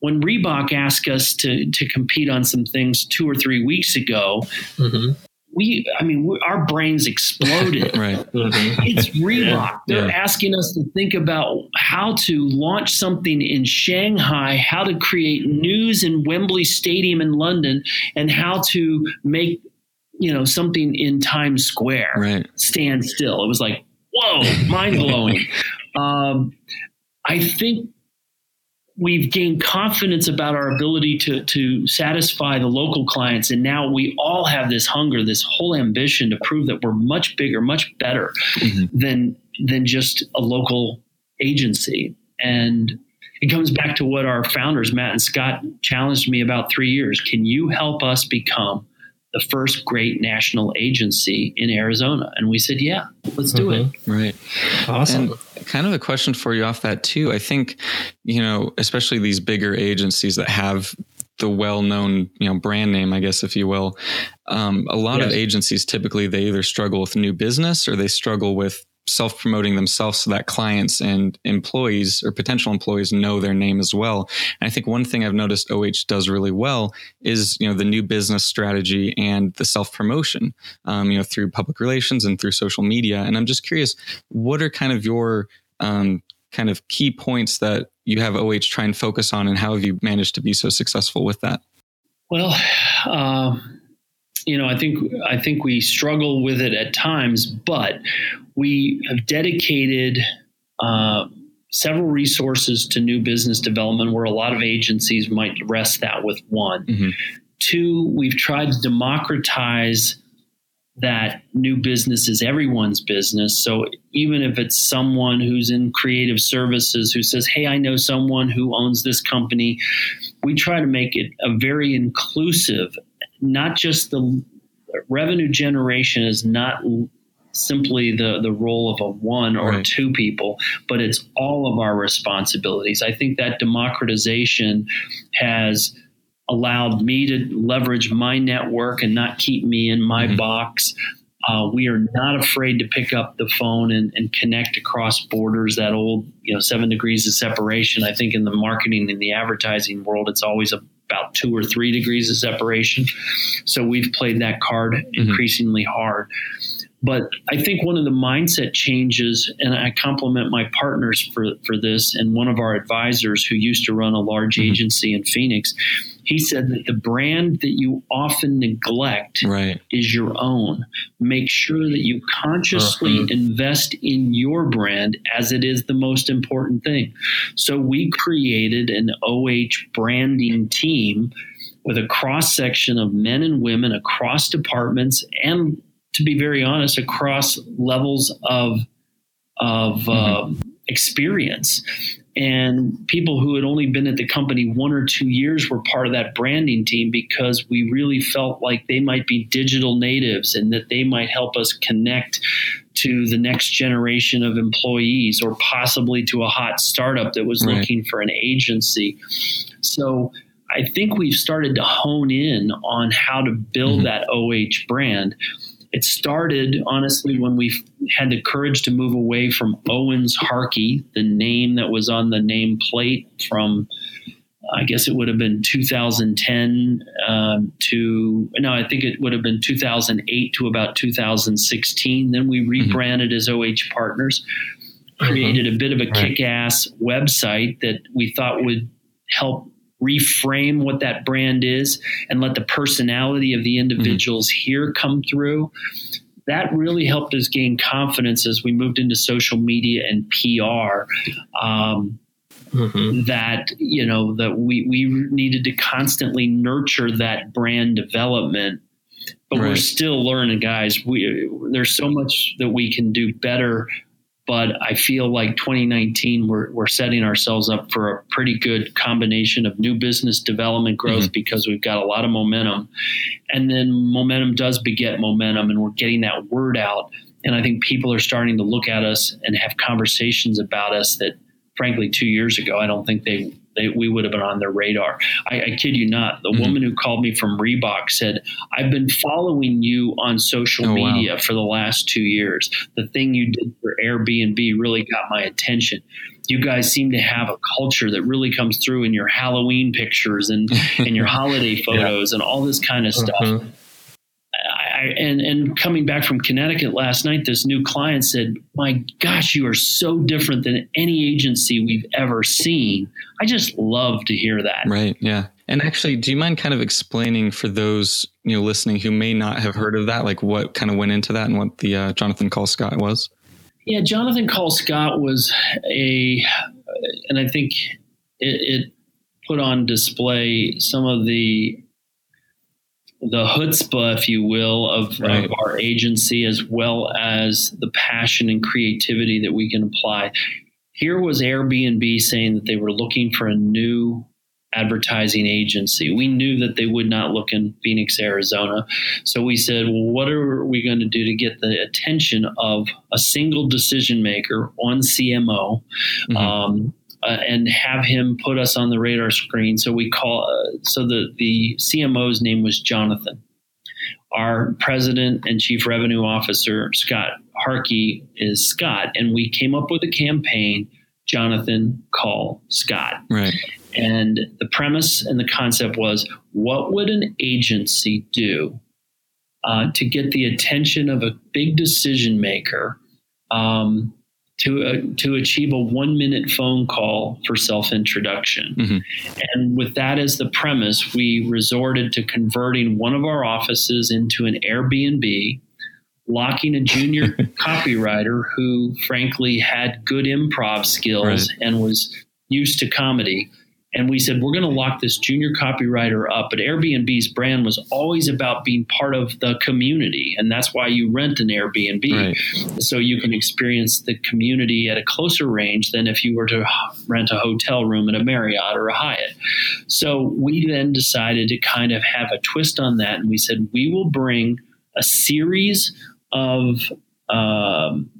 When Reebok asked us to to compete on some things two or three weeks ago, mm-hmm we, I mean, we, our brains exploded. *laughs* right. Mm-hmm. It's Reebok. Yeah. They're yeah. asking us to think about how to launch something in Shanghai, how to create news in Wembley Stadium in London, and how to make, you know, something in Times Square right. stand still. It was like, whoa, mind blowing. *laughs* um, I think we've gained confidence about our ability to to satisfy the local clients and now we all have this hunger this whole ambition to prove that we're much bigger much better mm-hmm. than than just a local agency and it comes back to what our founders matt and scott challenged me about 3 years can you help us become the first great national agency in Arizona. And we said, yeah, let's do mm-hmm. it. Right. Awesome. And kind of a question for you off that too. I think, you know, especially these bigger agencies that have the well-known you know brand name i guess if you will um, a lot yes. of agencies typically they either struggle with new business or they struggle with self promoting themselves so that clients and employees or potential employees know their name as well. And I think one thing I've noticed OH does really well is you know the new business strategy and the self promotion, um, you know through public relations and through social media. And I'm just curious, what are kind of your um, kind of key points that you have OH try and focus on, and how have you managed to be so successful with that? Well. Uh, you know, I think I think we struggle with it at times, but we have dedicated uh, several resources to new business development, where a lot of agencies might rest that with one. Mm-hmm. Two, we've tried to democratize that new business is everyone's business. So even if it's someone who's in creative services who says, Hey, I know someone who owns this company, we try to make it a very inclusive not just the revenue generation is not simply the the role of a one or right. two people, but it's all of our responsibilities. I think that democratization has allowed me to leverage my network and not keep me in my mm-hmm. box. Uh, we are not afraid to pick up the phone and, and, connect across borders. That old, you know, seven degrees of separation. I think in the marketing and the advertising world, it's always a about two or three degrees of separation. So we've played that card mm-hmm. increasingly hard. But I think one of the mindset changes, and I compliment my partners for, for this, and one of our advisors who used to run a large mm-hmm. agency in Phoenix, he said that the brand that you often neglect right. is your own. Make sure that you consciously uh-huh. invest in your brand as it is the most important thing. So we created an OH branding team with a cross section of men and women across departments and to be very honest, across levels of of mm-hmm. uh, experience. And people who had only been at the company one or two years were part of that branding team because we really felt like they might be digital natives and that they might help us connect to the next generation of employees or possibly to a hot startup that was right. looking for an agency. So I think we've started to hone in on how to build mm-hmm. that OH brand it started honestly when we had the courage to move away from Owens Harkey, the name that was on the name plate from I guess it would have been 2010 um, to no, I think it would have been 2008 to about 2016. Then we mm-hmm. rebranded mm-hmm. as OH Partners, created mm-hmm. a bit of a right. kick-ass website that we thought would help reframe what that brand is and let the personality of the individuals mm-hmm. here come through. That really helped us gain confidence as we moved into social media and PR. Um, mm-hmm. That you know that we we needed to constantly nurture that brand development, but right. we're still learning, guys. We there's so much that we can do better but I feel like 2019 we're we're setting ourselves up for a pretty good combination of new business development growth mm-hmm. because we've got a lot of momentum, and then momentum does beget momentum, and we're getting that word out. And I think people are starting to look at us and have conversations about us that, frankly, two years ago I don't think they they, we would have been on their radar. I, I kid you not. The mm-hmm. woman who called me from Reebok said, I've been following you on social oh, media wow. for the last two years. The thing you did for Airbnb really got my attention. You guys seem to have a culture that really comes through in your Halloween pictures and, and your *laughs* holiday photos yeah. and all this kind of stuff. Mm-hmm. I, and and coming back from Connecticut last night, this new client said, "My gosh, you are so different than any agency we've ever seen." I just love to hear that. Right. Yeah. And actually, do you mind kind of explaining for those you know listening who may not have heard of that, like what kind of went into that and what the uh, Jonathan Call Scott was? Yeah, Jonathan Call Scott was a, and I think it, it put on display some of the the chutzpah, if you will, of, right. of, our agency, as well as the passion and creativity that we can apply. Here was Airbnb saying that they were looking for a new advertising agency. We knew that they would not look in Phoenix, Arizona. So we said, well, what are we going to do to get the attention of a single decision maker on CMO? Mm-hmm. Um, uh, and have him put us on the radar screen. So we call uh, so the the CMO's name was Jonathan. Our president and chief revenue officer Scott Harkey is Scott, and we came up with a campaign. Jonathan call Scott. Right. And the premise and the concept was what would an agency do uh, to get the attention of a big decision maker um, to uh, to achieve a one minute phone call for self introduction. Mm-hmm. And with that as the premise, we resorted to converting one of our offices into an Airbnb, locking a junior *laughs* copywriter who, frankly, had good improv skills right. and was used to comedy and we said we're going to lock this junior copywriter up. But airbnb's brand was always about being part of the community and that's why you rent an airbnb. Right. so you can experience the community at a closer range than if you were to rent a hotel room at a marriott or a hyatt. So we then decided to kind of have a twist on that and we said we will bring a series of um,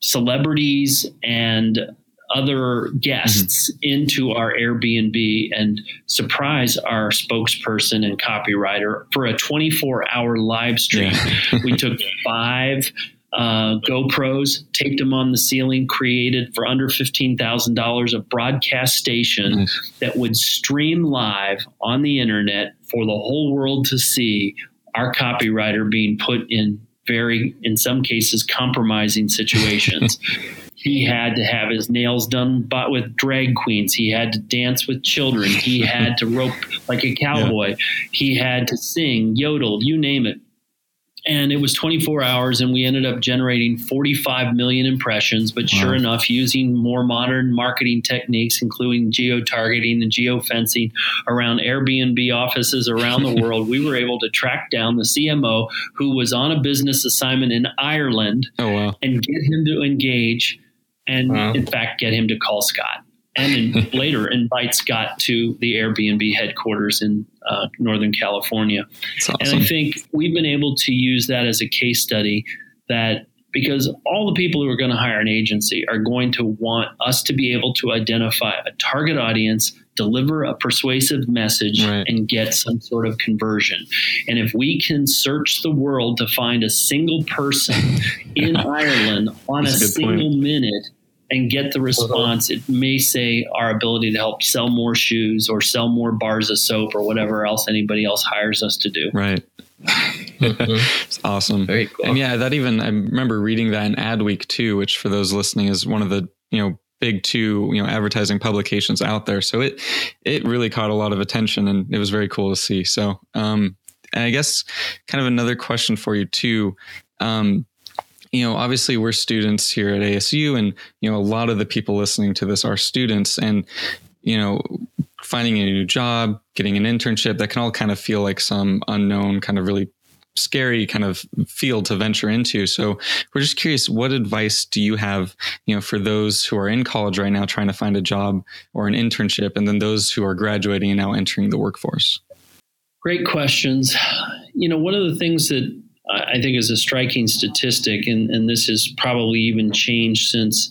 celebrities and other guests mm-hmm. into our Airbnb and surprise our spokesperson and copywriter for a 24 hour live stream. Yeah. *laughs* we took five uh, GoPros, taped them on the ceiling, created for under $15,000 a broadcast station nice. that would stream live on the internet for the whole world to see our copywriter being put in very, in some cases, compromising situations. *laughs* he had to have his nails done but with drag queens he had to dance with children he *laughs* had to rope like a cowboy yeah. he had to sing yodel you name it and it was 24 hours and we ended up generating 45 million impressions but wow. sure enough using more modern marketing techniques including geo-targeting and geo-fencing around airbnb offices around the *laughs* world we were able to track down the cmo who was on a business assignment in ireland oh, wow. and get him to engage and wow. in fact get him to call Scott and in, *laughs* later invite Scott to the Airbnb headquarters in uh, Northern California. Awesome. And I think we've been able to use that as a case study that because all the people who are going to hire an agency are going to want us to be able to identify a target audience, deliver a persuasive message, right. and get some sort of conversion. And if we can search the world to find a single person *laughs* in Ireland on That's a, a single point. minute and get the response, it may say our ability to help sell more shoes or sell more bars of soap or whatever else anybody else hires us to do. Right. *laughs* it's awesome. Very cool. And yeah, that even I remember reading that in Adweek too, which for those listening is one of the you know big two you know advertising publications out there. So it it really caught a lot of attention, and it was very cool to see. So um, and I guess kind of another question for you too. Um, you know, obviously we're students here at ASU, and you know a lot of the people listening to this are students, and you know finding a new job, getting an internship, that can all kind of feel like some unknown, kind of really scary kind of field to venture into. So we're just curious, what advice do you have, you know, for those who are in college right now trying to find a job or an internship, and then those who are graduating and now entering the workforce? Great questions. You know, one of the things that I think is a striking statistic, and, and this has probably even changed since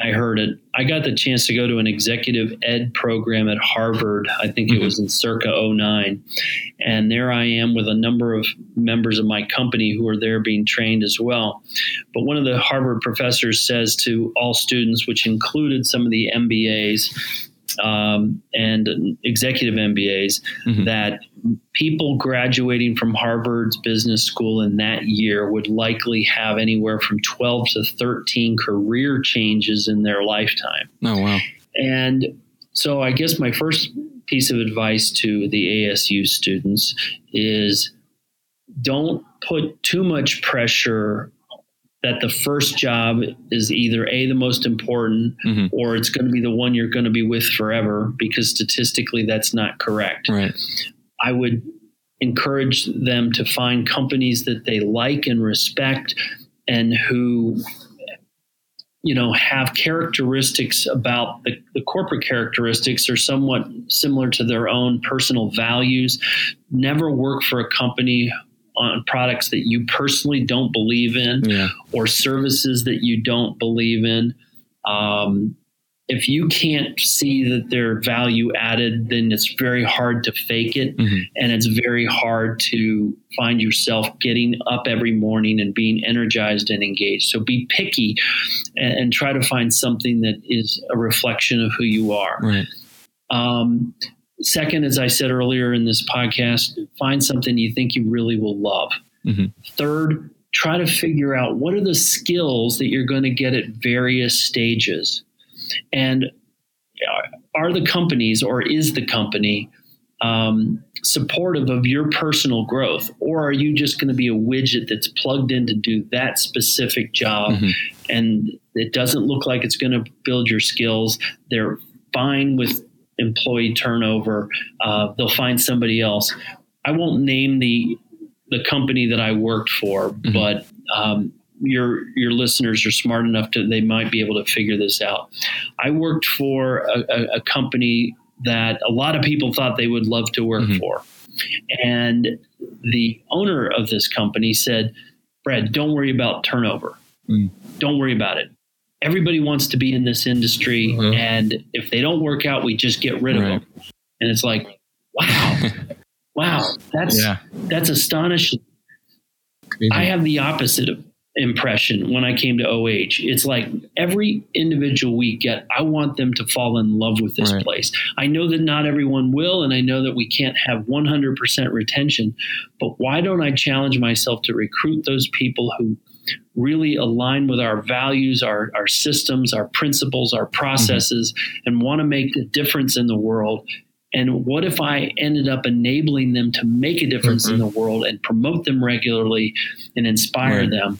I heard it. I got the chance to go to an executive ed program at Harvard. I think mm-hmm. it was in circa 09. And there I am with a number of members of my company who are there being trained as well. But one of the Harvard professors says to all students, which included some of the MBAs, um, and executive MBAs mm-hmm. that people graduating from Harvard's business school in that year would likely have anywhere from 12 to 13 career changes in their lifetime. Oh, wow. And so I guess my first piece of advice to the ASU students is don't put too much pressure that the first job is either a the most important mm-hmm. or it's going to be the one you're going to be with forever because statistically that's not correct right i would encourage them to find companies that they like and respect and who you know have characteristics about the, the corporate characteristics are somewhat similar to their own personal values never work for a company on products that you personally don't believe in yeah. or services that you don't believe in. Um, if you can't see that they're value added, then it's very hard to fake it. Mm-hmm. And it's very hard to find yourself getting up every morning and being energized and engaged. So be picky and, and try to find something that is a reflection of who you are. Right. Um, Second, as I said earlier in this podcast, find something you think you really will love. Mm-hmm. Third, try to figure out what are the skills that you're going to get at various stages. And are the companies or is the company um, supportive of your personal growth? Or are you just going to be a widget that's plugged in to do that specific job mm-hmm. and it doesn't look like it's going to build your skills? They're fine with employee turnover. Uh, they'll find somebody else. I won't name the the company that I worked for, mm-hmm. but um, your your listeners are smart enough to they might be able to figure this out. I worked for a, a, a company that a lot of people thought they would love to work mm-hmm. for, and the owner of this company said, "Brad, don't worry about turnover. Mm. Don't worry about it everybody wants to be in this industry mm-hmm. and if they don't work out we just get rid of them and it's like wow *laughs* wow that's yeah. that's astonishing i have the opposite of impression when i came to oh it's like every individual we get i want them to fall in love with this right. place i know that not everyone will and i know that we can't have 100% retention but why don't i challenge myself to recruit those people who really align with our values, our, our systems, our principles, our processes, mm-hmm. and want to make a difference in the world. And what if I ended up enabling them to make a difference mm-hmm. in the world and promote them regularly and inspire right. them?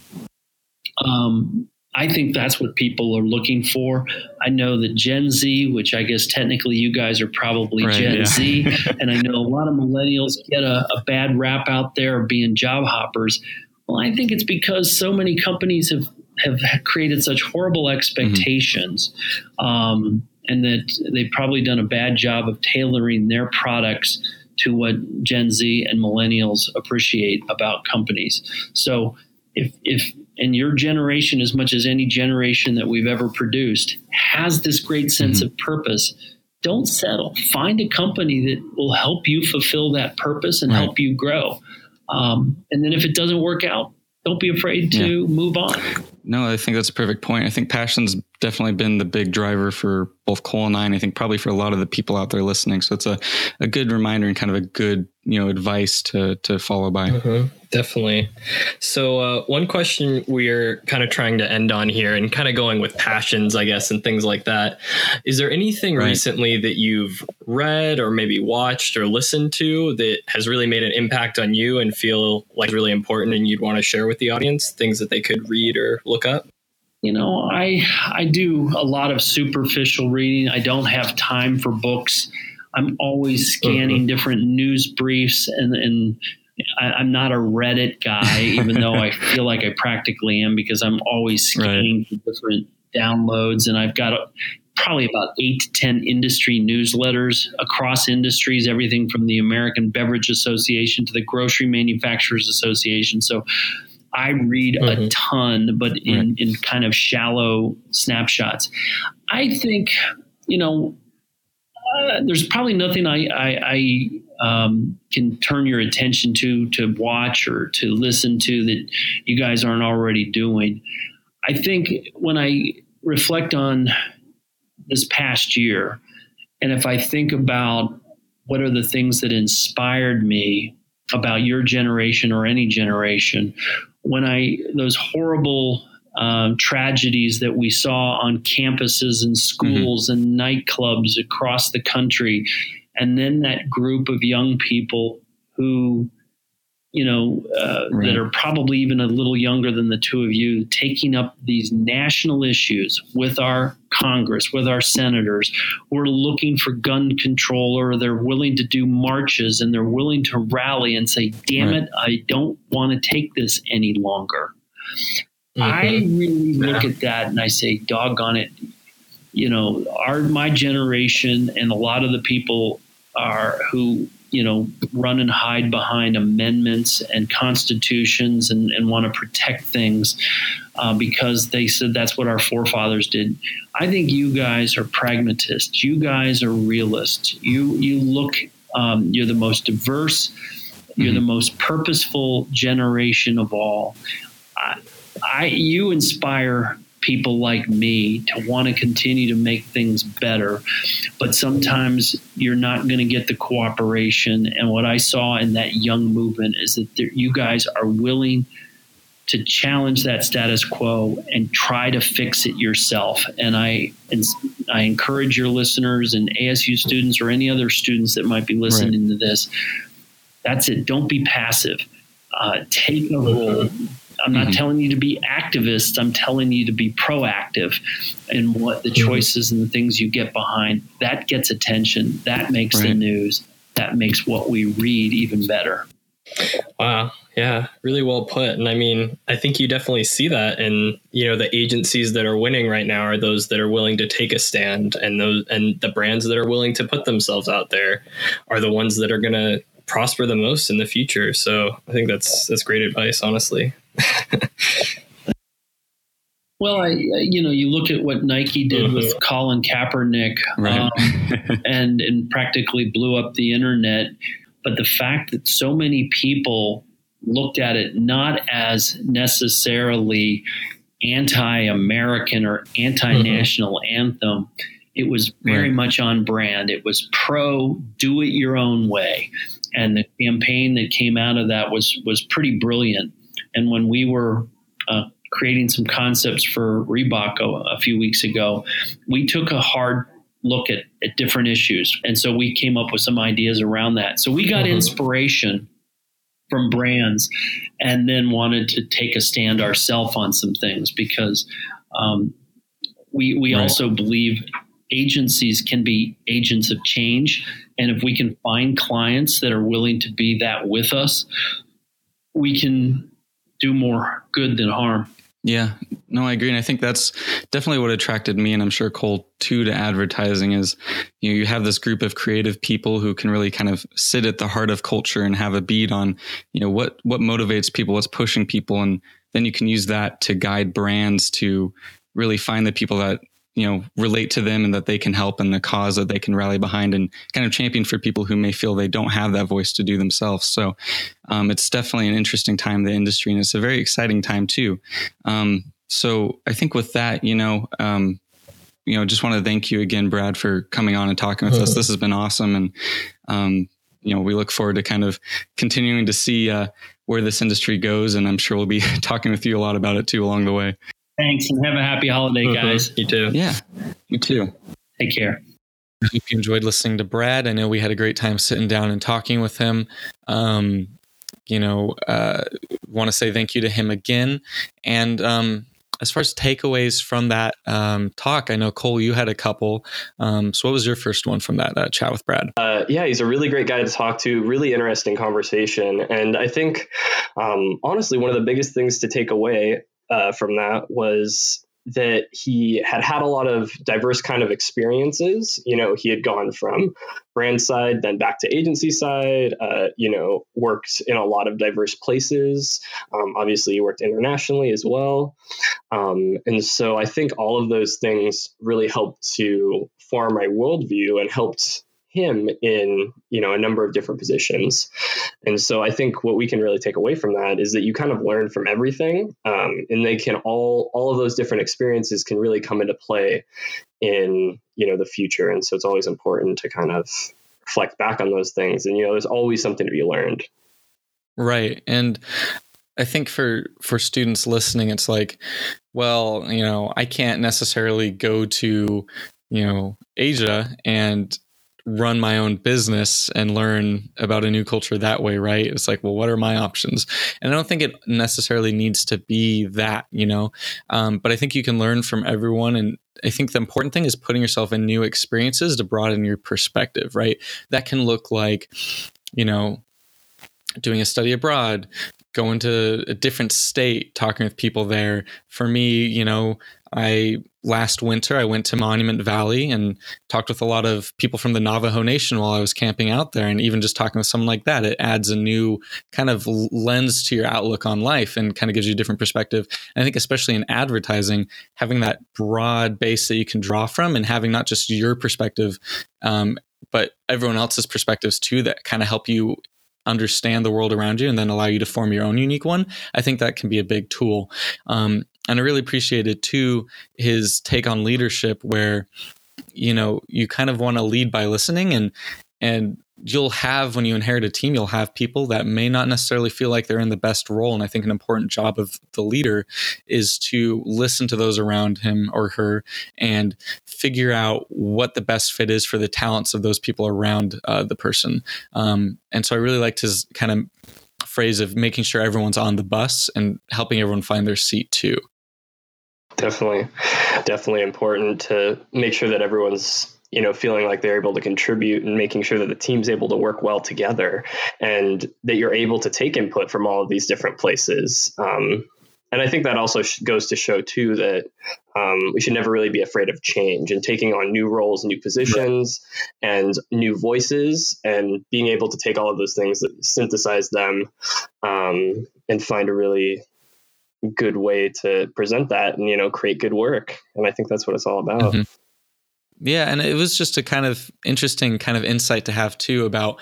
Um, I think that's what people are looking for. I know that Gen Z, which I guess technically you guys are probably right, Gen yeah. Z, *laughs* and I know a lot of millennials get a, a bad rap out there of being job hoppers. Well, I think it's because so many companies have have created such horrible expectations, mm-hmm. um, and that they've probably done a bad job of tailoring their products to what Gen Z and millennials appreciate about companies. So, if if and your generation, as much as any generation that we've ever produced, has this great sense mm-hmm. of purpose. Don't settle. Find a company that will help you fulfill that purpose and right. help you grow. Um, and then if it doesn't work out, don't be afraid to yeah. move on. No, I think that's a perfect point. I think passion's definitely been the big driver for both Cole and I, and I think probably for a lot of the people out there listening. So it's a, a good reminder and kind of a good, you know, advice to, to follow by. Mm-hmm, definitely. So uh, one question we're kind of trying to end on here and kind of going with passions, I guess, and things like that. Is there anything right. recently that you've read or maybe watched or listened to that has really made an impact on you and feel like really important and you'd want to share with the audience, things that they could read or look up? You know, I I do a lot of superficial reading. I don't have time for books. I'm always scanning uh-huh. different news briefs, and and I, am not a Reddit guy, *laughs* even though I feel like I practically am because I'm always scanning right. different downloads, and I've got a, probably about eight to ten industry newsletters across industries, everything from the American Beverage Association to the Grocery Manufacturers Association. So I read mm-hmm. a ton, but in, right. in kind of shallow snapshots. I think, you know, uh, there's probably nothing I, I, I um, can turn your attention to, to watch or to listen to that you guys aren't already doing. I think when I reflect on this past year, and if I think about what are the things that inspired me about your generation or any generation, when I those horrible um, tragedies that we saw on campuses and schools mm-hmm. and nightclubs across the country, and then that group of young people who you know, uh, right. that are probably even a little younger than the two of you, taking up these national issues with our Congress, with our senators, who are looking for gun control or they're willing to do marches and they're willing to rally and say, damn right. it, I don't want to take this any longer. Mm-hmm. I really look at that and I say, doggone it. You know, our my generation and a lot of the people are who you know, run and hide behind amendments and constitutions and, and want to protect things uh, because they said that's what our forefathers did. I think you guys are pragmatists. You guys are realists. You you look. Um, you're the most diverse. You're mm-hmm. the most purposeful generation of all. I, I you inspire people like me to want to continue to make things better. But sometimes you're not going to get the cooperation. And what I saw in that young movement is that there, you guys are willing to challenge that status quo and try to fix it yourself. And I and I encourage your listeners and ASU students or any other students that might be listening right. to this. That's it. Don't be passive. Uh, take a role. I'm not mm-hmm. telling you to be activists. I'm telling you to be proactive in what the mm-hmm. choices and the things you get behind. That gets attention. That makes right. the news. That makes what we read even better. Wow. Yeah, really well put. And I mean, I think you definitely see that and you know, the agencies that are winning right now are those that are willing to take a stand and those and the brands that are willing to put themselves out there are the ones that are going to prosper the most in the future. So, I think that's that's great advice, honestly. *laughs* well, I you know you look at what Nike did mm-hmm. with Colin Kaepernick, right. um, *laughs* and and practically blew up the internet. But the fact that so many people looked at it not as necessarily anti-American or anti-national mm-hmm. anthem. It was very right. much on brand. It was pro do it your own way. And the campaign that came out of that was was pretty brilliant. And when we were uh, creating some concepts for Reebok a, a, few weeks ago, we took a hard look at, at different issues. And so we came up with some ideas around that. So we got mm-hmm. inspiration from brands and then wanted to take a stand ourselves on some things because um, we, we right. also believe agencies can be agents of change. And if we can find clients that are willing to be that with us, we can do more good than harm. Yeah, no, I agree. And I think that's definitely what attracted me. And I'm sure Cole too to advertising is, you know, you have this group of creative people who can really kind of sit at the heart of culture and have a beat on, you know, what, what motivates people, what's pushing people. And then you can use that to guide brands to really find the people that you know relate to them and that they can help and the cause that they can rally behind and kind of champion for people who may feel they don't have that voice to do themselves so um, it's definitely an interesting time in the industry and it's a very exciting time too um, so i think with that you know um, you know, just want to thank you again, Brad, for coming on and talking with us. *laughs* This has been awesome. And, um, you know, we look forward to kind of continuing to see uh, where this industry goes. And I'm sure we'll be *laughs* talking with you a lot about it too along the way. Thanks and have a happy holiday, mm-hmm. guys. You too. Yeah, you too. Take care. I hope you enjoyed listening to Brad. I know we had a great time sitting down and talking with him. Um, you know, uh, want to say thank you to him again. And um, as far as takeaways from that um, talk, I know Cole, you had a couple. Um, so, what was your first one from that uh, chat with Brad? Uh, yeah, he's a really great guy to talk to. Really interesting conversation, and I think um, honestly, one of the biggest things to take away uh, from that was that he had had a lot of diverse kind of experiences. You know, he had gone from brand side, then back to agency side. Uh, you know, worked in a lot of diverse places. Um, obviously, he worked internationally as well. Um, and so I think all of those things really helped to form my worldview and helped him in you know a number of different positions. And so i think what we can really take away from that is that you kind of learn from everything um, and they can all all of those different experiences can really come into play in you know the future. And so it's always important to kind of reflect back on those things. And you know there's always something to be learned. Right. And I think for for students listening, it's like, well, you know, I can't necessarily go to, you know, Asia and run my own business and learn about a new culture that way, right? It's like, well, what are my options? And I don't think it necessarily needs to be that, you know, um, but I think you can learn from everyone. And I think the important thing is putting yourself in new experiences to broaden your perspective, right? That can look like, you know, doing a study abroad, going to a different state, talking with people there. For me, you know, I last winter I went to Monument Valley and talked with a lot of people from the Navajo Nation while I was camping out there and even just talking with someone like that it adds a new kind of lens to your outlook on life and kind of gives you a different perspective. And I think especially in advertising having that broad base that you can draw from and having not just your perspective um, but everyone else's perspectives too that kind of help you understand the world around you and then allow you to form your own unique one i think that can be a big tool um, and I really appreciated too his take on leadership, where you know you kind of want to lead by listening, and and you'll have when you inherit a team, you'll have people that may not necessarily feel like they're in the best role. And I think an important job of the leader is to listen to those around him or her and figure out what the best fit is for the talents of those people around uh, the person. Um, and so I really liked his kind of phrase of making sure everyone's on the bus and helping everyone find their seat too. Definitely, definitely important to make sure that everyone's you know feeling like they're able to contribute and making sure that the team's able to work well together and that you're able to take input from all of these different places um, and i think that also goes to show too that um, we should never really be afraid of change and taking on new roles new positions right. and new voices and being able to take all of those things synthesize them um, and find a really good way to present that and you know create good work and i think that's what it's all about mm-hmm. yeah and it was just a kind of interesting kind of insight to have too about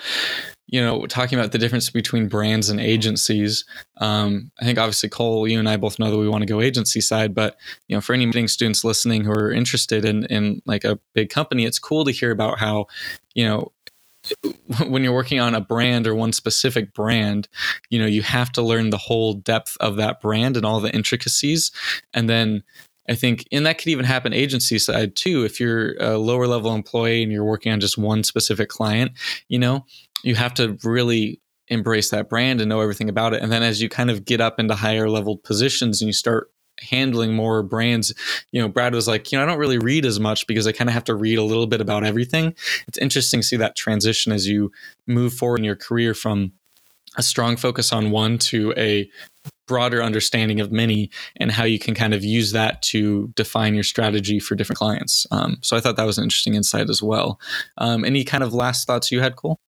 you know talking about the difference between brands and agencies um, i think obviously cole you and i both know that we want to go agency side but you know for any meeting students listening who are interested in in like a big company it's cool to hear about how you know *laughs* when you're working on a brand or one specific brand, you know, you have to learn the whole depth of that brand and all the intricacies. And then I think, and that could even happen agency side too. If you're a lower level employee and you're working on just one specific client, you know, you have to really embrace that brand and know everything about it. And then as you kind of get up into higher level positions and you start handling more brands, you know, Brad was like, you know, I don't really read as much because I kind of have to read a little bit about everything. It's interesting to see that transition as you move forward in your career from a strong focus on one to a broader understanding of many and how you can kind of use that to define your strategy for different clients. Um, so I thought that was an interesting insight as well. Um, any kind of last thoughts you had, Cole?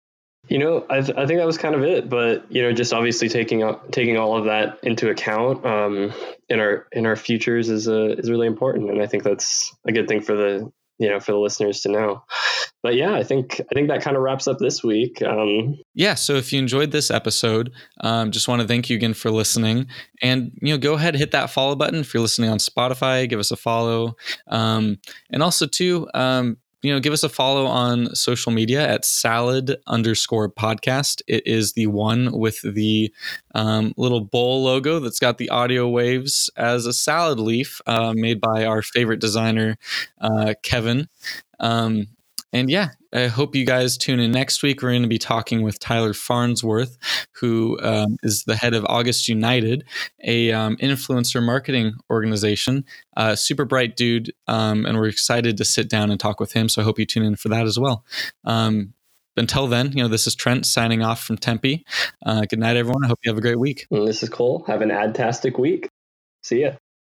You know, I, th- I think that was kind of it, but you know, just obviously taking taking all of that into account um, in our in our futures is uh, is really important, and I think that's a good thing for the you know for the listeners to know. But yeah i think i think that kind of wraps up this week um, yeah so if you enjoyed this episode um, just want to thank you again for listening. And you know go ahead hit that follow button if you're listening on spotify give us a follow. Um, and also too um, you know, give us a follow on social media at salad underscore podcast. It is the one with the um, little bowl logo that's got the audio waves as a salad leaf uh, made by our favorite designer, uh, Kevin. Um, and yeah, I hope you guys tune in next week. We're going to be talking with Tyler Farnsworth, who um, is the head of August United, a um, influencer marketing organization. Uh, super bright dude, um, and we're excited to sit down and talk with him. So I hope you tune in for that as well. Um, until then, you know, this is Trent signing off from Tempe. Uh, good night, everyone. I hope you have a great week. And this is Cole. Have an adtastic week. See ya.